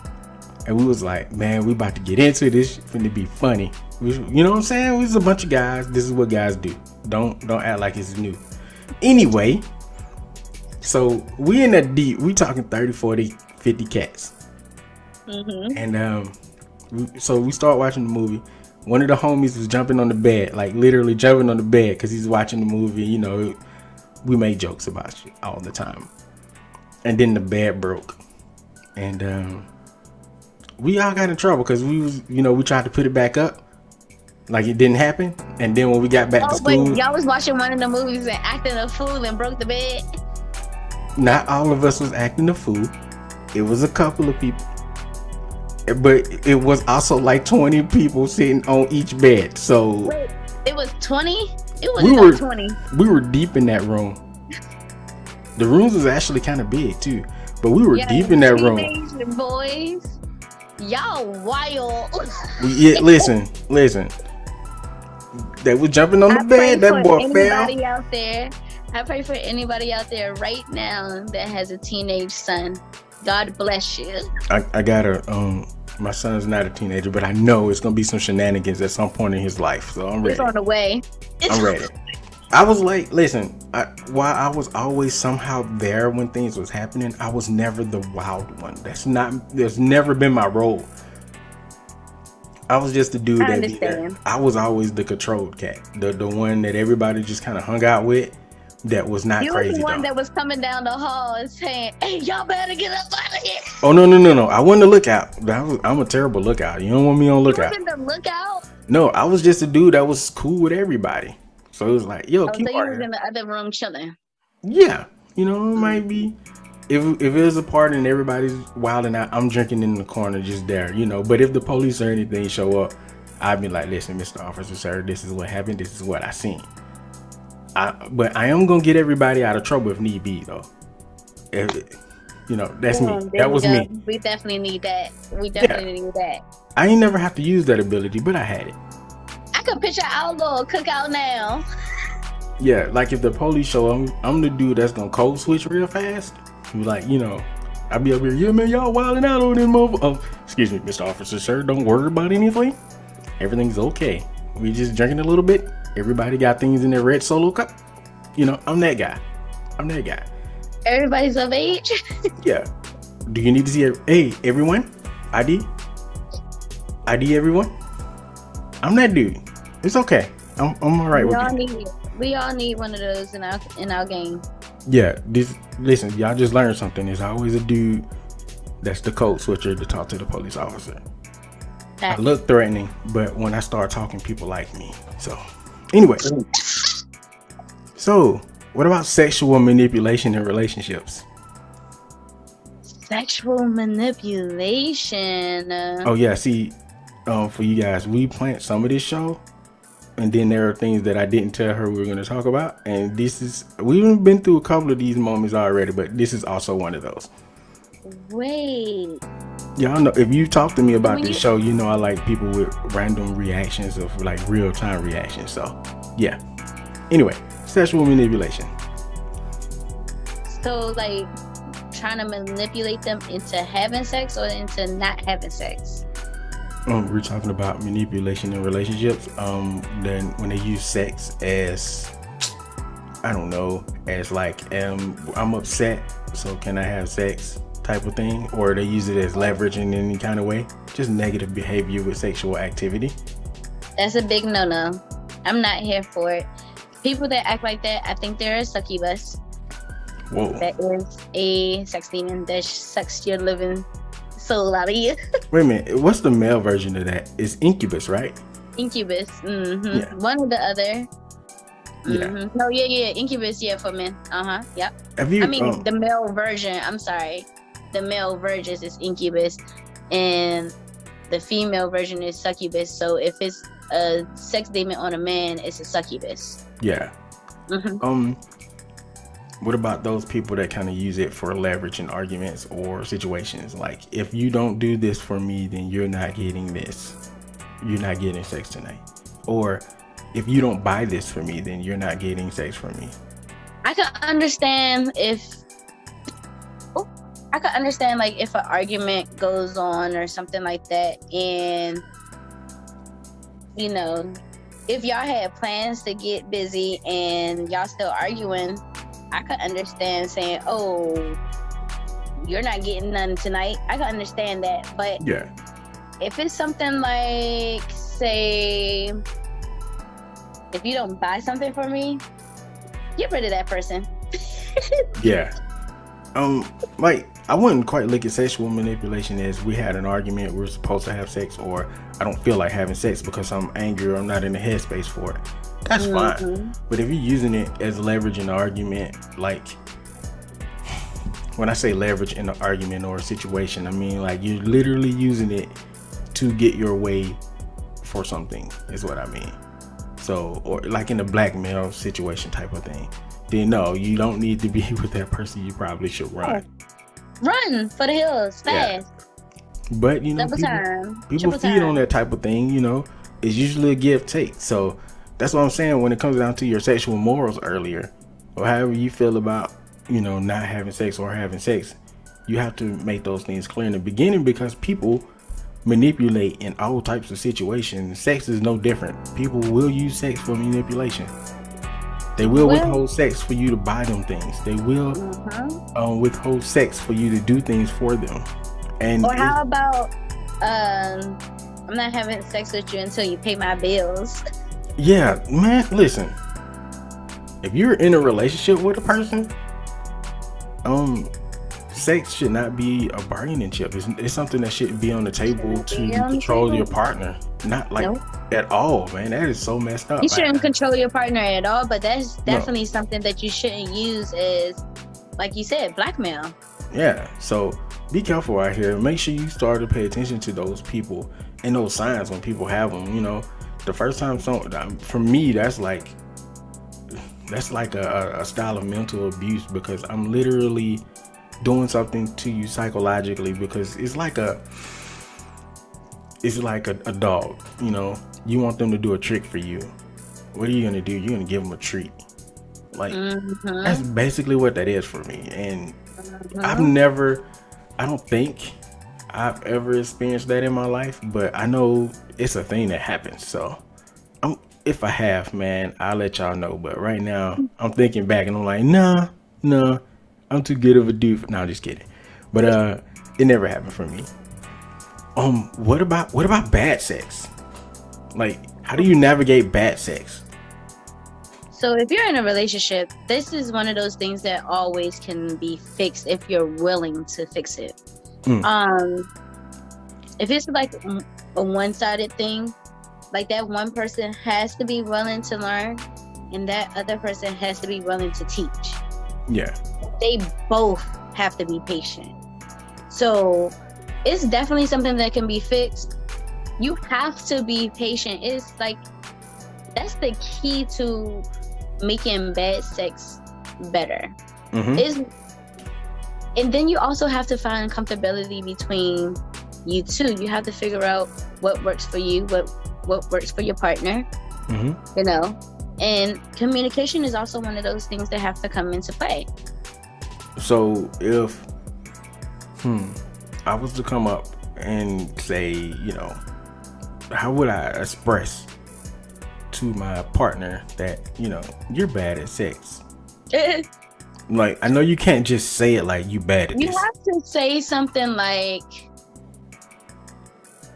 and we was like, man, we about to get into this. It's Finna be funny. You know what I'm saying? We was a bunch of guys. This is what guys do. Don't don't act like it's new. Anyway, so we in that deep. We talking 30, 40, 50 cats. Mm-hmm. And um, we, so we start watching the movie. One of the homies was jumping on the bed, like literally jumping on the bed because he's watching the movie. You know, we made jokes about shit all the time. And then the bed broke, and um, we all got in trouble because we was, you know, we tried to put it back up, like it didn't happen. And then when we got back to Oh, school, but y'all was watching one of the movies and acting a fool and broke the bed. not all of us was acting a fool. It was a couple of people. But it was also like 20 people sitting on each bed. So Wait, it was twenty. It was We were- twenty. we were deep in that room. The rooms was actually kind of big too. But we were Yeah, deep in that room. Boys, y'all wild. Yeah, listen, listen. They was jumping on the I bed. That boy fell. anybody out there. I pray for anybody out there right now that has a teenage son. God bless you. I, I got a um my son's not a teenager, but I know it's gonna be some shenanigans at some point in his life. So I'm ready. It's on the way. It's I'm ready. I was like, listen, I, while I was always somehow there when things was happening, I was never the wild one. That's not. There's never been my role. I was just the dude I that understand. I was always the controlled cat, the the one that everybody just kind of hung out with. that was not You crazy. were the one though. that was coming down the hall and saying, "Hey, y'all better get up out of here." Oh no no no no! I wasn't a lookout. That was, I'm a terrible lookout. You don't want me on You lookout. in the lookout. No, I was just a dude that was cool with everybody. So it was like, yo, Oh, keep so you was in the other room chilling. Yeah, you know, it mm. might be. If if there's a party and everybody's wilding out, I'm drinking in the corner just there, you know. But if the police or anything show up, I'd be like, listen, Mr. Officer, sir, this is what happened. This is what I seen. I but I am gonna get everybody out of trouble if need be, though. If- you know, that's me. Um, that we was me. We definitely need that. We definitely need that. I ain't never have to use that ability, but I had it. I could picture our little cookout now. Yeah, like if the police show, I'm I'm the dude that's gonna code switch real fast. Be Like you know, I be up here, yeah man, y'all wilding out on this mother. Oh, excuse me, Mr. Officer, sir, don't worry about anything. Everything's okay. We just drinking a little bit. Everybody got things in their red solo cup. You know, I'm that guy. I'm that guy. Everybody's of age. Yeah. Do you need to see? A, hey, everyone, ID, ID, everyone. I'm that dude. It's okay. I'm I'm all right we with all it. need. We all need one of those in our in our game. Yeah, this listen, y'all just learned something. There's always a dude that's the code switcher to talk to the police officer. I look threatening, but when I start talking, people like me. So, anyway, so what about sexual manipulation in relationships? Sexual manipulation. Oh yeah, see, um, for you guys, we planned some of this show, and then there are things that I didn't tell her we were going to talk about, and this is we've been through a couple of these moments already, but this is also one of those. Wait. Y'all know if you talk to me about When this you- show, you know I like people with random reactions of like real time reactions. So, yeah. Anyway, sexual manipulation. So like trying to manipulate them into having sex or into not having sex. Um, we're talking about manipulation in relationships. Um, then when they use sex as, I don't know, as like um, I'm upset, so can I have sex type of thing, or they use it as leverage in any kind of way. Just negative behavior with sexual activity. That's a big no no. I'm not here for it. People that act like that, I think they're a succubus. Whoa. That is a sex demon that sucks your living soul out of you. Wait a minute. What's the male version of that? It's incubus, right? Incubus. hmm Yeah. One or the other. Yeah. Mhm. No, yeah, yeah. Incubus, yeah, for men. Uh huh. Yep. Have you? I mean, um, the male version. I'm sorry, the male version is incubus, and the female version is succubus. So if it's a sex demon on a man, it's a succubus. yeah. hmm Um, what about those people that kind of use it for leverage in arguments or situations? Like, if you don't do this for me, then you're not getting this. You're not getting sex tonight. Or if you don't buy this for me, then you're not getting sex from me. I can understand if. Oh, I can understand like if an argument goes on or something like that, and you know, if y'all had plans to get busy and y'all still arguing, I could understand saying, "Oh, you're not getting none tonight." I could understand that, but Yeah. if it's something like, say, if you don't buy something for me, get rid of that person. Yeah. Um, like I wouldn't quite look at sexual manipulation as we had an argument, we're supposed to have sex, or I don't feel like having sex because I'm angry or I'm not in the headspace for it. That's fine. Mhm. But if you're using it as leverage in an argument, like when I say leverage in an argument or a situation, I mean like you're literally using it to get your way for something, is what I mean. So, or like in a blackmail situation type of thing, then no, you don't need to be with that person. You probably should run. Run for the hills, Yeah. fast, But you know, double people, people feed time. on that type of thing you know it's usually a give take so that's what i'm saying when it comes down to your sexual morals earlier or however you feel about you know not having sex or having sex you have to make those things clear in the beginning because people manipulate in all types of situations. Sex is no different. People will use sex for manipulation. They will Well- withhold sex for you to buy them things. They will Mhm. um, withhold sex for you to do things for them. And Or how about, um, I'm not having sex with you until you pay my bills. Yeah, man, listen. if you're in a relationship with a person, um, sex should not be a bargaining chip. It's, it's something that shouldn't be on the table to control your partner. Not like nope. at all, man. That is so messed up. You shouldn't control your partner at all, but that's definitely no. something that you shouldn't use as, like you said, blackmail. Yeah. So be careful out here. Make sure you start to pay attention to those people and those signs when people have them. You know, the first time some for me, that's like that's like a, a style of mental abuse because I'm literally doing something to you psychologically because it's like a it's like a, a, dog you know? You want them to do a trick for you. What are you gonna do? You're gonna give them a treat. Like mm-hmm. that's basically what that is for me. And mm-hmm. i've never i don't think i've ever experienced that in my life but i know it's a thing that happens so i'm if i have man i'll let y'all know but right now i'm thinking back and i'm like nah nah I'm too good of a dude. No, I'm just kidding. But uh, it never happened for me. Um, what about what about bad sex? Like, how do you navigate bad sex? So if you're in a relationship, this is one of those things that always can be fixed if you're willing to fix it. Mm. Um, if it's like a one-sided thing, like that one person has to be willing to learn, and that other person has to be willing to teach. Yeah they both have to be patient. So it's definitely something that can be fixed. You have to be patient. It's like that's the key to making bad sex better. Mm-hmm. Is and then you also have to find comfortability between you two. You have to figure out what works for you, what what works for your partner. Mm-hmm. You know, and communication is also one of those things that have to come into play. So if hmm, I was to come up and say, you know, how would I express to my partner that, you know, you're bad at sex? like I know you can't just say it like you bad at You this. have to say something like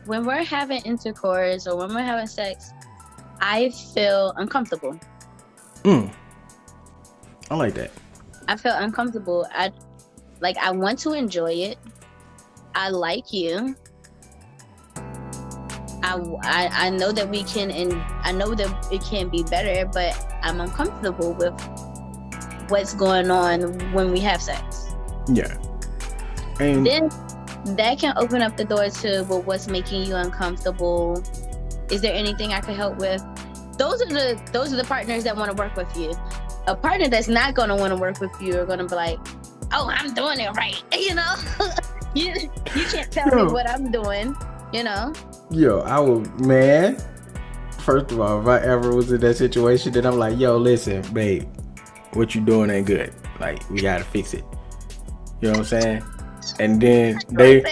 when we're having intercourse or when we're having sex, I feel uncomfortable. Mm. I like that. I feel uncomfortable. I like I want to enjoy it. I like you. I, I, I know that we can and I know that it can be better, but I'm uncomfortable with what's going on when we have sex. Yeah. And then that can open up the door to well what's making you uncomfortable. Is there anything I could help with? Those are the those are the partners that want to work with you a partner that's not going to want to work with you are going to be like, "Oh, I'm doing it right," you know. you you can't tell yo, me what I'm doing, you know. Yo, I would man. First of all, if I ever was in that situation, then I'm like, "Yo, listen, babe, what you doing ain't good. Like, we gotta fix it." You know what I'm saying? And then they.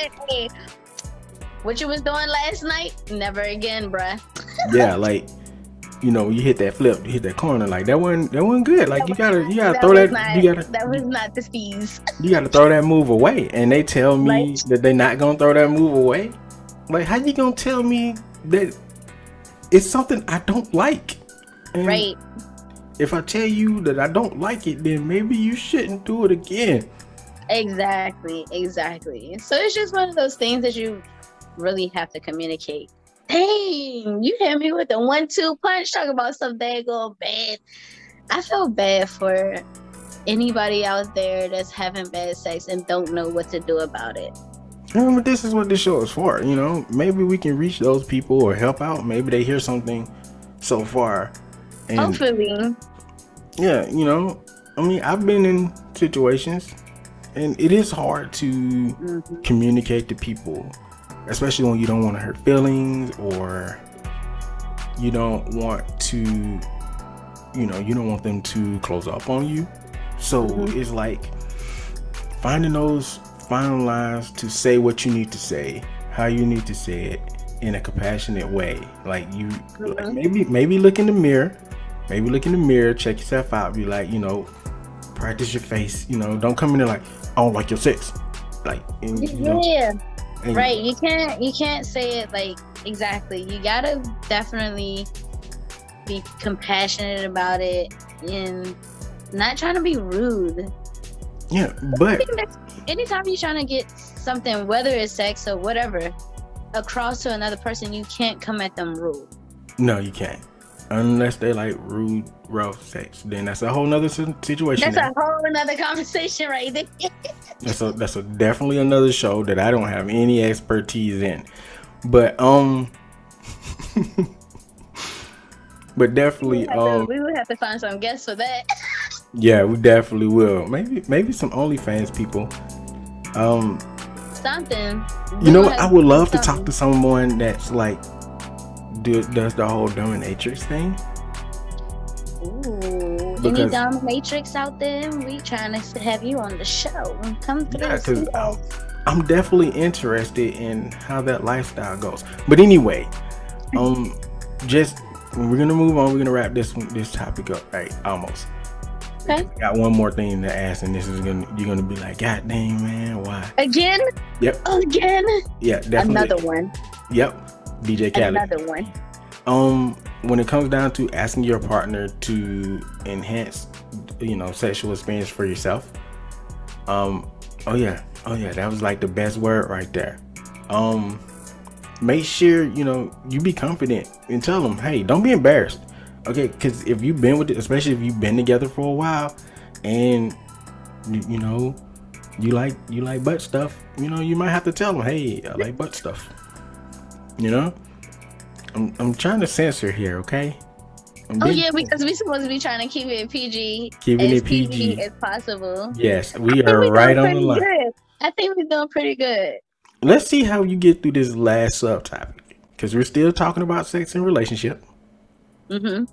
What you was doing last night? Never again, bruh. yeah, like you know, you hit that flip, you hit that corner, like that one, that one good. Like you gotta, you gotta that throw that, not, you gotta. That was not the steez. You gotta throw that move away, and they tell me like, that they're not gonna throw that move away. Like, how you gonna tell me that it's something I don't like? And right. If I tell you that I don't like it, then maybe you shouldn't do it again. Exactly, exactly. So it's just one of those things that you really have to communicate dang, you hit me with the one two punch. Talk about some daggone bad. I feel bad for anybody out there that's having bad sex and don't know what to do about it. Yeah, but this is what this show is for. You know, maybe we can reach those people or help out. Maybe they hear something so far. And, Hopefully. Yeah, you know, I mean, I've been in situations and it is hard to mm-hmm. communicate to people especially when you don't want to hurt feelings or you don't want to you know you don't want them to close up on you so mm-hmm. it's like finding those final lines to say what you need to say how you need to say it in a compassionate way like you mm-hmm. like maybe maybe look in the mirror maybe look in the mirror check yourself out be like you know practice your face you know don't come in there like i don't like your sex like and, you know, yeah and right. You can't you can't say it like exactly. You gotta definitely be compassionate about it and not trying to be rude. Yeah, but anytime you're trying to get something, whether it's sex or whatever, across to another person, you can't come at them rude. No, you can't. Unless they like rude, rough sex, then that's a whole nother situation. That's a whole another conversation right there. that's a that's a definitely another show that I don't have any expertise in. But um but definitely we um to, we would have to find some guests for that. yeah, we definitely will. Maybe maybe some OnlyFans people. Um something. You know, I would love something. to talk to someone that's like do, does the whole dominatrix thing. Ooh, because, any dominatrix out there? We trying to have you on the show. Come through. Yeah, I'm, I'm definitely interested in how that lifestyle goes. But anyway, um, just we're gonna move on. We're gonna wrap this this topic up. Right, almost. Okay. Got one more thing to ask, and this is gonna you're gonna be like, God dang man, why? Again? Yep. Again? Yeah, definitely. Another one. Yep. DJ Khaled. Another one. Um, when it comes down to asking your partner to enhance, you know, sexual experience for yourself. Um, oh yeah, oh yeah, that was like the best word right there. Um, make sure you know you be confident and tell them, hey, don't be embarrassed. Okay, because if you've been with, it, especially if you've been together for a while, and you know you like you like butt stuff, you know you might have to tell them, hey, I like butt stuff. You know, I'm I'm trying to censor here, okay? I'm oh yeah, because we're supposed to be trying to keep it PG, keeping it PG. PG as possible. Yes, we are right on the line. Good. I think we're doing pretty good. Let's see how you get through this last subtopic, because we're still talking about sex and relationship. Mm-hmm.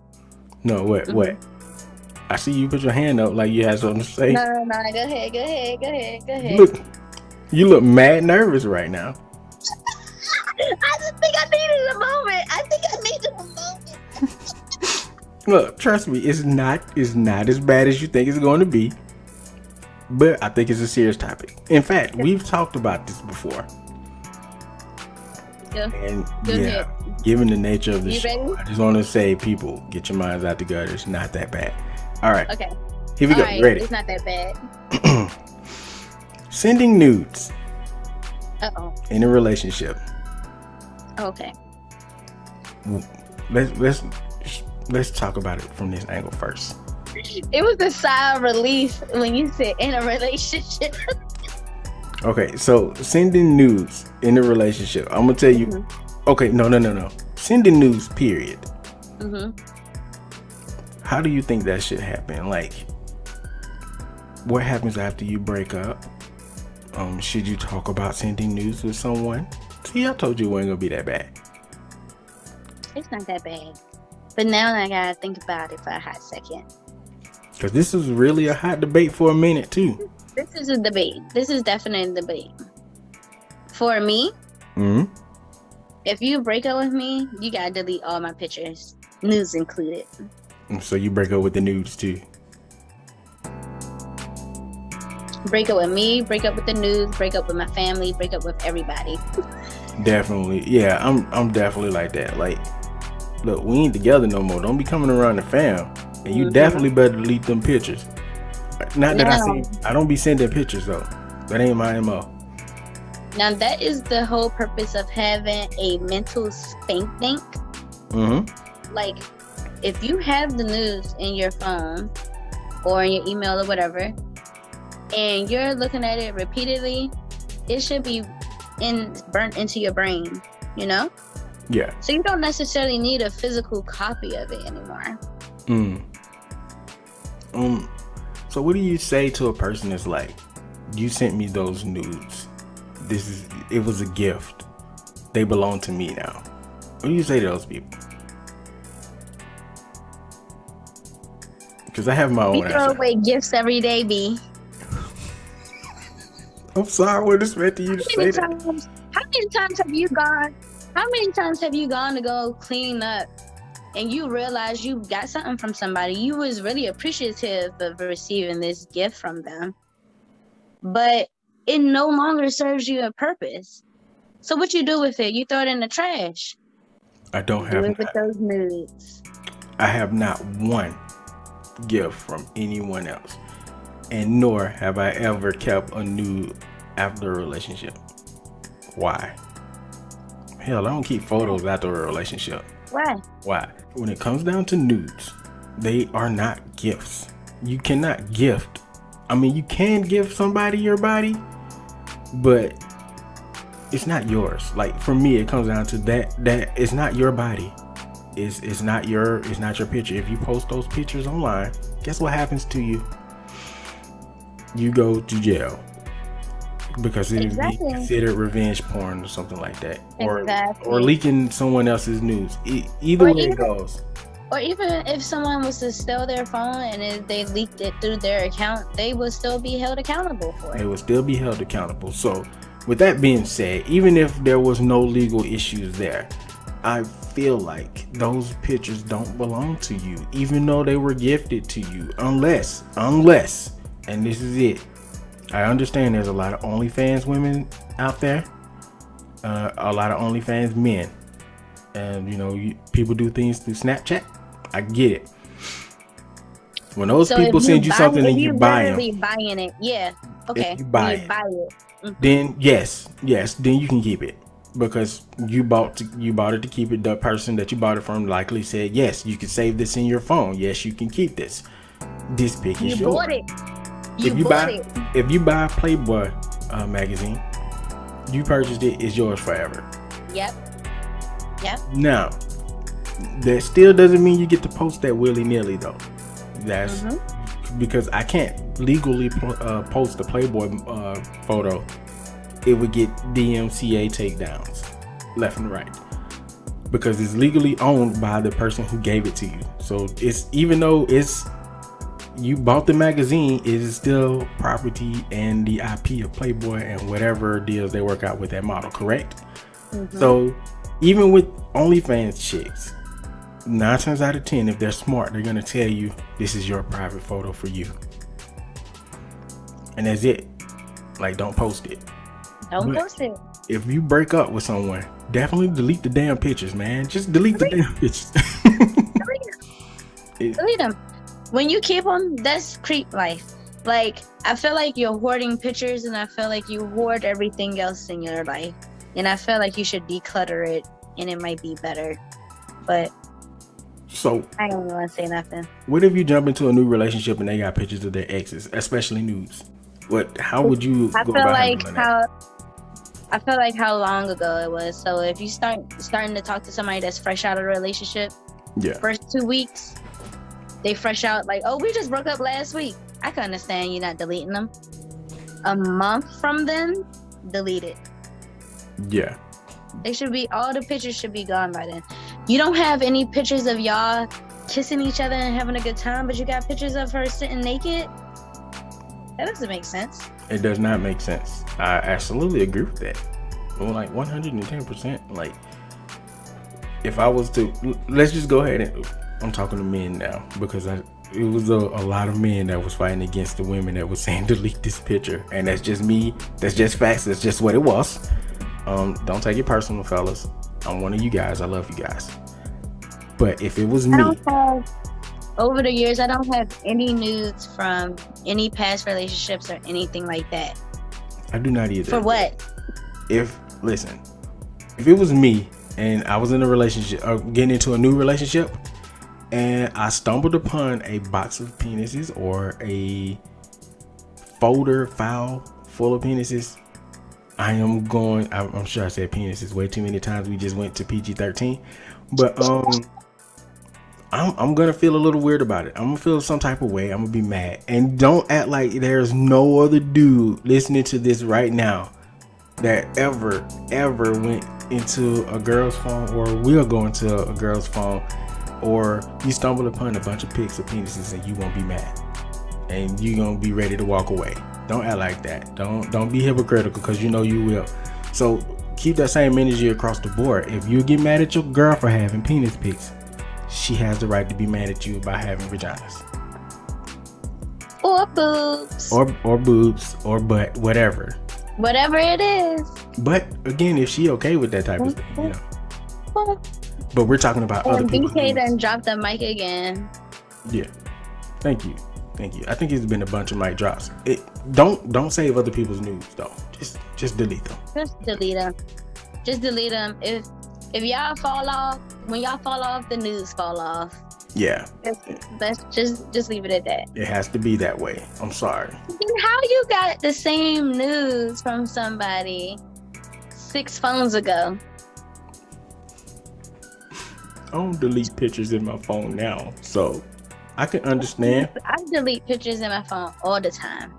No, what, mm-hmm. what? I see you put your hand up like you had something to say. No, no, no. Go ahead, go ahead, go ahead, go ahead. Look, you look mad nervous right now. I just think I needed a moment. I think I needed a moment. Look, trust me, it's not it's not as bad as you think it's going to be. But I think it's a serious topic. In fact, we've talked about this before. Yeah. And Good yeah, hit. given the nature of the you show, ready? I just want to say, people, get your minds out the gutter. It's not that bad. All right. Okay. Here we All go. Right. Ready? It's not that bad. Sending nudes. Uh oh. In a relationship. Okay. Let's let's let's talk about it from this angle first. It was a sigh of relief when you said in a relationship. okay, so sending news in a relationship. I'm gonna tell you. Mm-hmm. Okay, no, no, no, no. Sending news. Period. Mm-hmm. How do you think that should happen? Like, what happens after you break up? Um, should you talk about sending news with someone? See, I told you it wasn't gonna be that bad. It's not that bad. But now I gotta think about it for a hot second. Cause this is really a hot debate for a minute too. This is a debate. This is definitely a debate. For me, hmm if you break up with me, you gotta delete all my pictures, nudes included. So you break up with the nudes too break up with me, break up with the news, break up with my family, break up with everybody. definitely. Yeah, I'm I'm definitely like that. Like look, we ain't together no more. Don't be coming around the fam. And you mm-hmm. definitely better delete them pictures. Not that I see I don't be sending pictures though. That ain't my MO. Now that is the whole purpose of having a mental spank bank. Mm-hmm. Like if you have the news in your phone or in your email or whatever, and you're looking at it repeatedly, it should be in burnt into your brain, you know? Yeah. So you don't necessarily need a physical copy of it anymore. Hmm. Um so what do you say to a person that's like, you sent me those nudes. This is it was a gift. They belong to me now. What do you say to those people? Because I have my own. We throw answer. away gifts every day, B. I'm sorry what it's meant to you to say times, that. How many times have you gone? How many times have you gone to go clean up and you realize you got something from somebody? You was really appreciative of receiving this gift from them. But it no longer serves you a purpose. So what you do with it? You throw it in the trash. I don't have do with those nudes. I have not one gift from anyone else. And nor have I ever kept a nude after a relationship. Why? Hell, I don't keep photos after a relationship. Why? Why? When it comes down to nudes, they are not gifts. You cannot gift. I mean, you can give somebody your body, but it's not yours. Like for me, it comes down to that that it's not your body. It's it's not your it's not your picture. If you post those pictures online, guess what happens to you? You go to jail because it exactly. would be considered revenge porn or something like that, or exactly. or leaking someone else's news. E- either or way even, it goes. Or even if someone was to steal their phone and if they leaked it through their account, they would still be held accountable for it. They would still be held accountable. So, with that being said, even if there was no legal issues there, I feel like those pictures don't belong to you, even though they were gifted to you, unless, unless, and this is it I understand there's a lot of OnlyFans women out there, uh, a lot of OnlyFans men, and you know, you, people do things through Snapchat. I get it. When those so people send you, buy, something and you, you buy them, buying it, yeah, okay, if you buy, you it, buy it. Mm-hmm. then yes, yes, then you can keep it because you bought to, you bought it to keep it. The person that you bought it from likely said, "Yes, you can save this in your phone. Yes, you can keep this. This pic is you yours." Bought it. You if you buy it. if you buy Playboy uh, magazine, you purchased it. It's yours forever. Yep. Yep. Now, that still doesn't mean you get to post that willy nilly though. That's mm-hmm. because I can't legally uh, post the Playboy uh, photo. It would get DMCA takedowns left and right because it's legally owned by the person who gave it to you. So it's even though it's you bought the magazine, it is still property and the IP of Playboy and whatever deals they work out with that model, correct? Mm-hmm. So even with OnlyFans chicks, nine times out of ten, if they're smart, they're gonna tell you this is your private photo for you. And that's it. Like don't post it. Don't but post it. If you break up with someone, definitely delete the damn pictures, man. Just delete, delete. the damn pictures. delete them. delete them when you keep them, that's creep life. Like I feel like you're hoarding pictures, and I feel like you hoard everything else in your life. And I feel like you should declutter it, and it might be better. But so I don't want to say nothing. What if you jump into a new relationship and they got pictures of their exes, especially nudes? What? How would you? I feel like how. I feel like how long ago it was. So if you start starting to talk to somebody that's fresh out of a relationship, yeah, first two weeks, they fresh out like, oh, we just broke up last week. I can understand you not deleting them. A month from then, delete it. Yeah. They should be all the pictures should be gone by then. You don't have any pictures of y'all kissing each other and having a good time, but you got pictures of her sitting naked. That doesn't make sense. It does not make sense. I absolutely agree with that. Well, like 110%. Like, if I was to, let's just go ahead and I'm talking to men now because I it was a, a, lot of men that was fighting against the women that was saying delete this picture, and that's just me. That's just facts. That's just what it was. Um, don't take it personal, fellas. I'm one of you guys. I love you guys. But if it was me, have, over the years, I don't have any nudes from any past relationships or anything like that. I do not either. For what? If listen, if it was me and I was in a relationship or uh, getting into a new relationship and I stumbled upon a box of penises or a folder file full of penises. I am going. I'm sure I said penises way too many times. We just went to PG 13, but um, I'm I'm gonna feel a little weird about it. I'm gonna feel some type of way. I'm gonna be mad. And don't act like there's no other dude listening to this right now that ever ever went into a girl's phone or will go into a girl's phone or you stumble upon a bunch of pics of penises and you won't be mad. And you gonna be ready to walk away. Don't act like that. Don't don't be hypocritical because you know you will. So keep that same energy across the board. If you get mad at your girl for having penis pics she has the right to be mad at you about having vaginas. Or boobs. Or or boobs or butt whatever. Whatever it is. But again if she okay with that type of thing you know but we're talking about and other people. BK then dropped the mic again. Yeah. Thank you. Thank you. I think it's been a bunch of mic drops. It don't don't save other people's news though. Just just delete them. Just delete them. Just delete them. If if y'all fall off, when y'all fall off, the news fall off. Yeah. Let's just just leave it at that. It has to be that way. I'm sorry. How you got the same news from somebody six phones ago? I don't delete pictures in my phone now, so I can understand. I delete pictures in my phone all the time.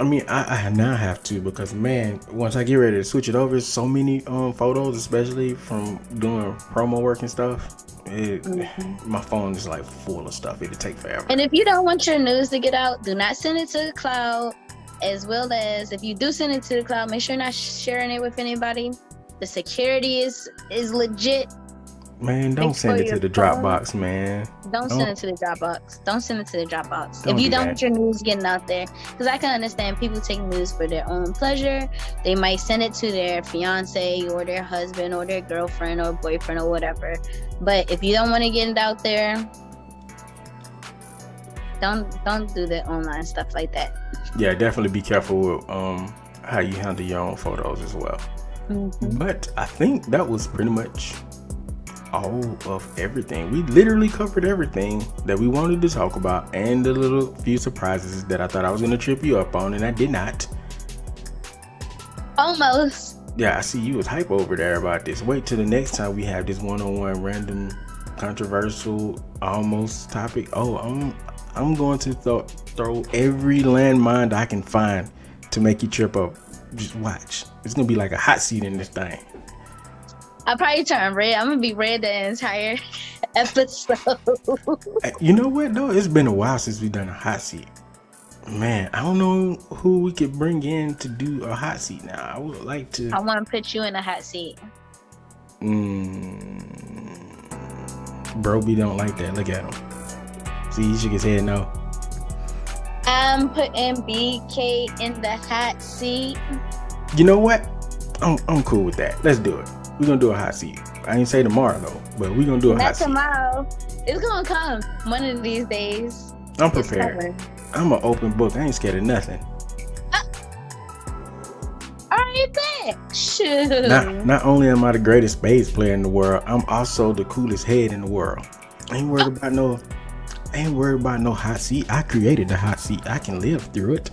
I mean, I, I now have to because man, once I get ready to switch it over, so many um photos, especially from doing promo work and stuff. It, mm-hmm. My phone is like full of stuff. It'll take forever. And if you don't want your news to get out, do not send it to the cloud. As well as if you do send it to the cloud, make sure you're not sharing it with anybody. The security is is legit. Man, don't send it to the Dropbox, man. Don't, don't, send it to the Dropbox. Don't send it to the Dropbox. Don't if you do not want your news getting out there, because I can understand people take news for their own pleasure. They might send it to their fiance or their husband or their girlfriend or boyfriend or whatever. But if you don't want to get it out there, don't don't do the online stuff like that. Yeah, definitely be careful with um how you handle your own photos as well. Mm-hmm. But I think that was pretty much all of everything. We literally covered everything that we wanted to talk about and the little few surprises that I thought I was going to trip you up on, and I did not. Almost. Yeah, I see you was hype over there about this. Wait till the next time we have this one-on-one random controversial almost topic. Oh, I'm I'm going to th- throw every landmine I can find to make you trip up. Just watch. It's gonna be like a hot seat in this thing. I'll probably turn red. I'm gonna be red the entire episode. you know what though? It's been a while since we've done a hot seat. Man, I don't know who we could bring in to do a hot seat now. I would like to. I want to put you in a hot seat. Mm, Broby don't like that. Look at him. See, he shook his head no. I'm putting BK in the hot seat. You know what? I'm, I'm cool with that. Let's do it. We're gonna do a hot seat. I ain't say tomorrow though, but we're gonna do a Not hot seat. Not tomorrow. It's gonna come one of these days. I'm prepared. I'm an open book. I ain't scared of nothing. Uh, all right, then. Shoot. Not, not only am I the greatest bass player in the world, I'm also the coolest head in the world. I ain't worried oh. about no. I ain't worried about no hot seat. I created the hot seat. I can live through it.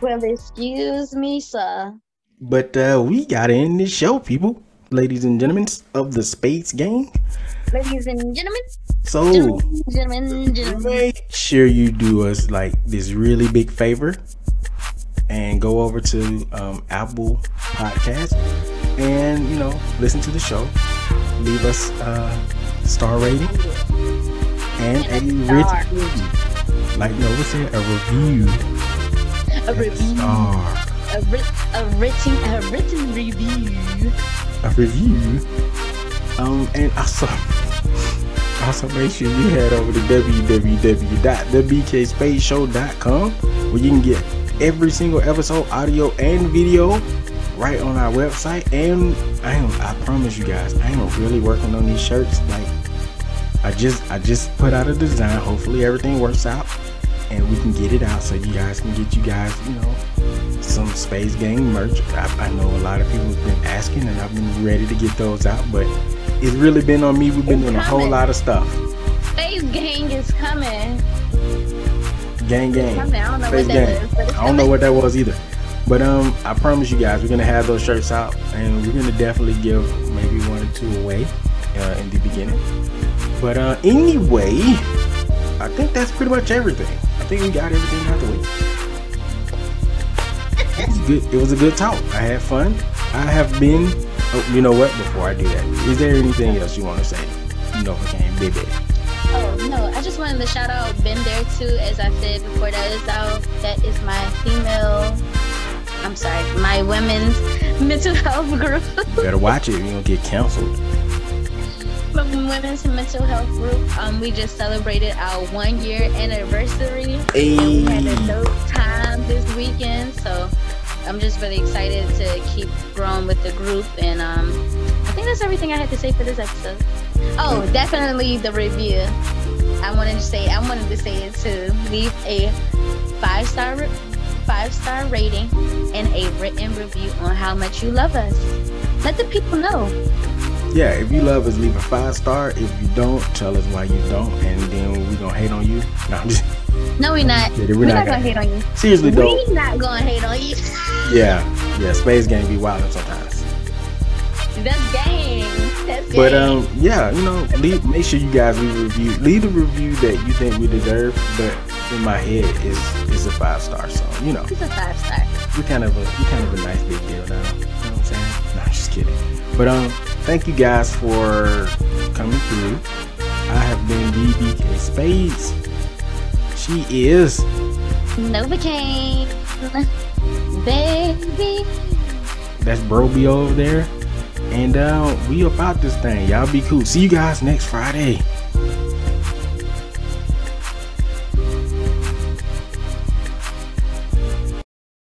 Well, excuse me, sir. But uh, we got in this show, people, ladies and gentlemen of the Space Gang. Ladies and gentlemen. So, gentlemen, gentlemen, gentlemen. make sure you do us like this really big favor and go over to um, Apple Podcast and you know listen to the show. Leave us a star rating and a written review. Like no, it? A review. A review. Star a, ri- a written a written review. A review. Um, and also, also make sure you head over to www.thebkspaceshow.com where you can get every single episode, audio and video, right on our website. And I am, I promise you guys, I am really working on these shirts. Like, I just, I just put out a design. Hopefully, everything works out and we can get it out so you guys can get you guys, you know, some Space Gang merch. I, I, know a lot of people have been asking, and I've been ready to get those out, but it's really been on me. We've been it's doing coming. a whole lot of stuff. Space Gang is coming. Gang Gang. I don't know Space what that Gang. Is, I don't know what that was either. But um, I promise you guys, we're gonna have those shirts out, and we're gonna definitely give maybe one or two away uh, in the beginning. But uh, anyway, I think that's pretty much everything. I think we got everything out the way it was good. It was a good talk. I had fun. I have been. Oh, you know what? Before I do that, is there anything else you want to say? No, You know, okay, baby. Oh no, I just wanted to shout out Been There Too, as I said before that is out. That is my female I'm sorry, my women's mental health group. better watch it, you don't get canceled. Women's mental health group. Um, we just celebrated our one year anniversary. Hey. And we had a dope time this weekend. So I'm just really excited to keep growing with the group. And um, I think that's everything I had to say for this episode. Oh, definitely the review. I wanted to say I wanted to say it to leave a five star five star rating and a written review on how much you love us. Let the people know. Yeah, if you love us, leave a five star. If you don't, tell us why you don't, and then we gonna hate on you. No, I'm just. No, we're not. We're we're not not, gonna- hate on you. Seriously though. We're not gonna hate on you. Yeah, yeah. Space game be wild sometimes. That's gang. That's gang. But um, yeah, you know, leave, make sure you guys leave a review. Leave a review that you think we deserve. But in my head, is is a five star. So you know, it's a five star. we kind of a we kind of a nice big deal now. You know what I'm saying? No, I'm just kidding. But um, thank you guys for coming through. I have been DBK Spades. She is. Novacaine. Baby. That's Broby over there. And uh, we about this thing. Y'all be cool. See you guys next Friday.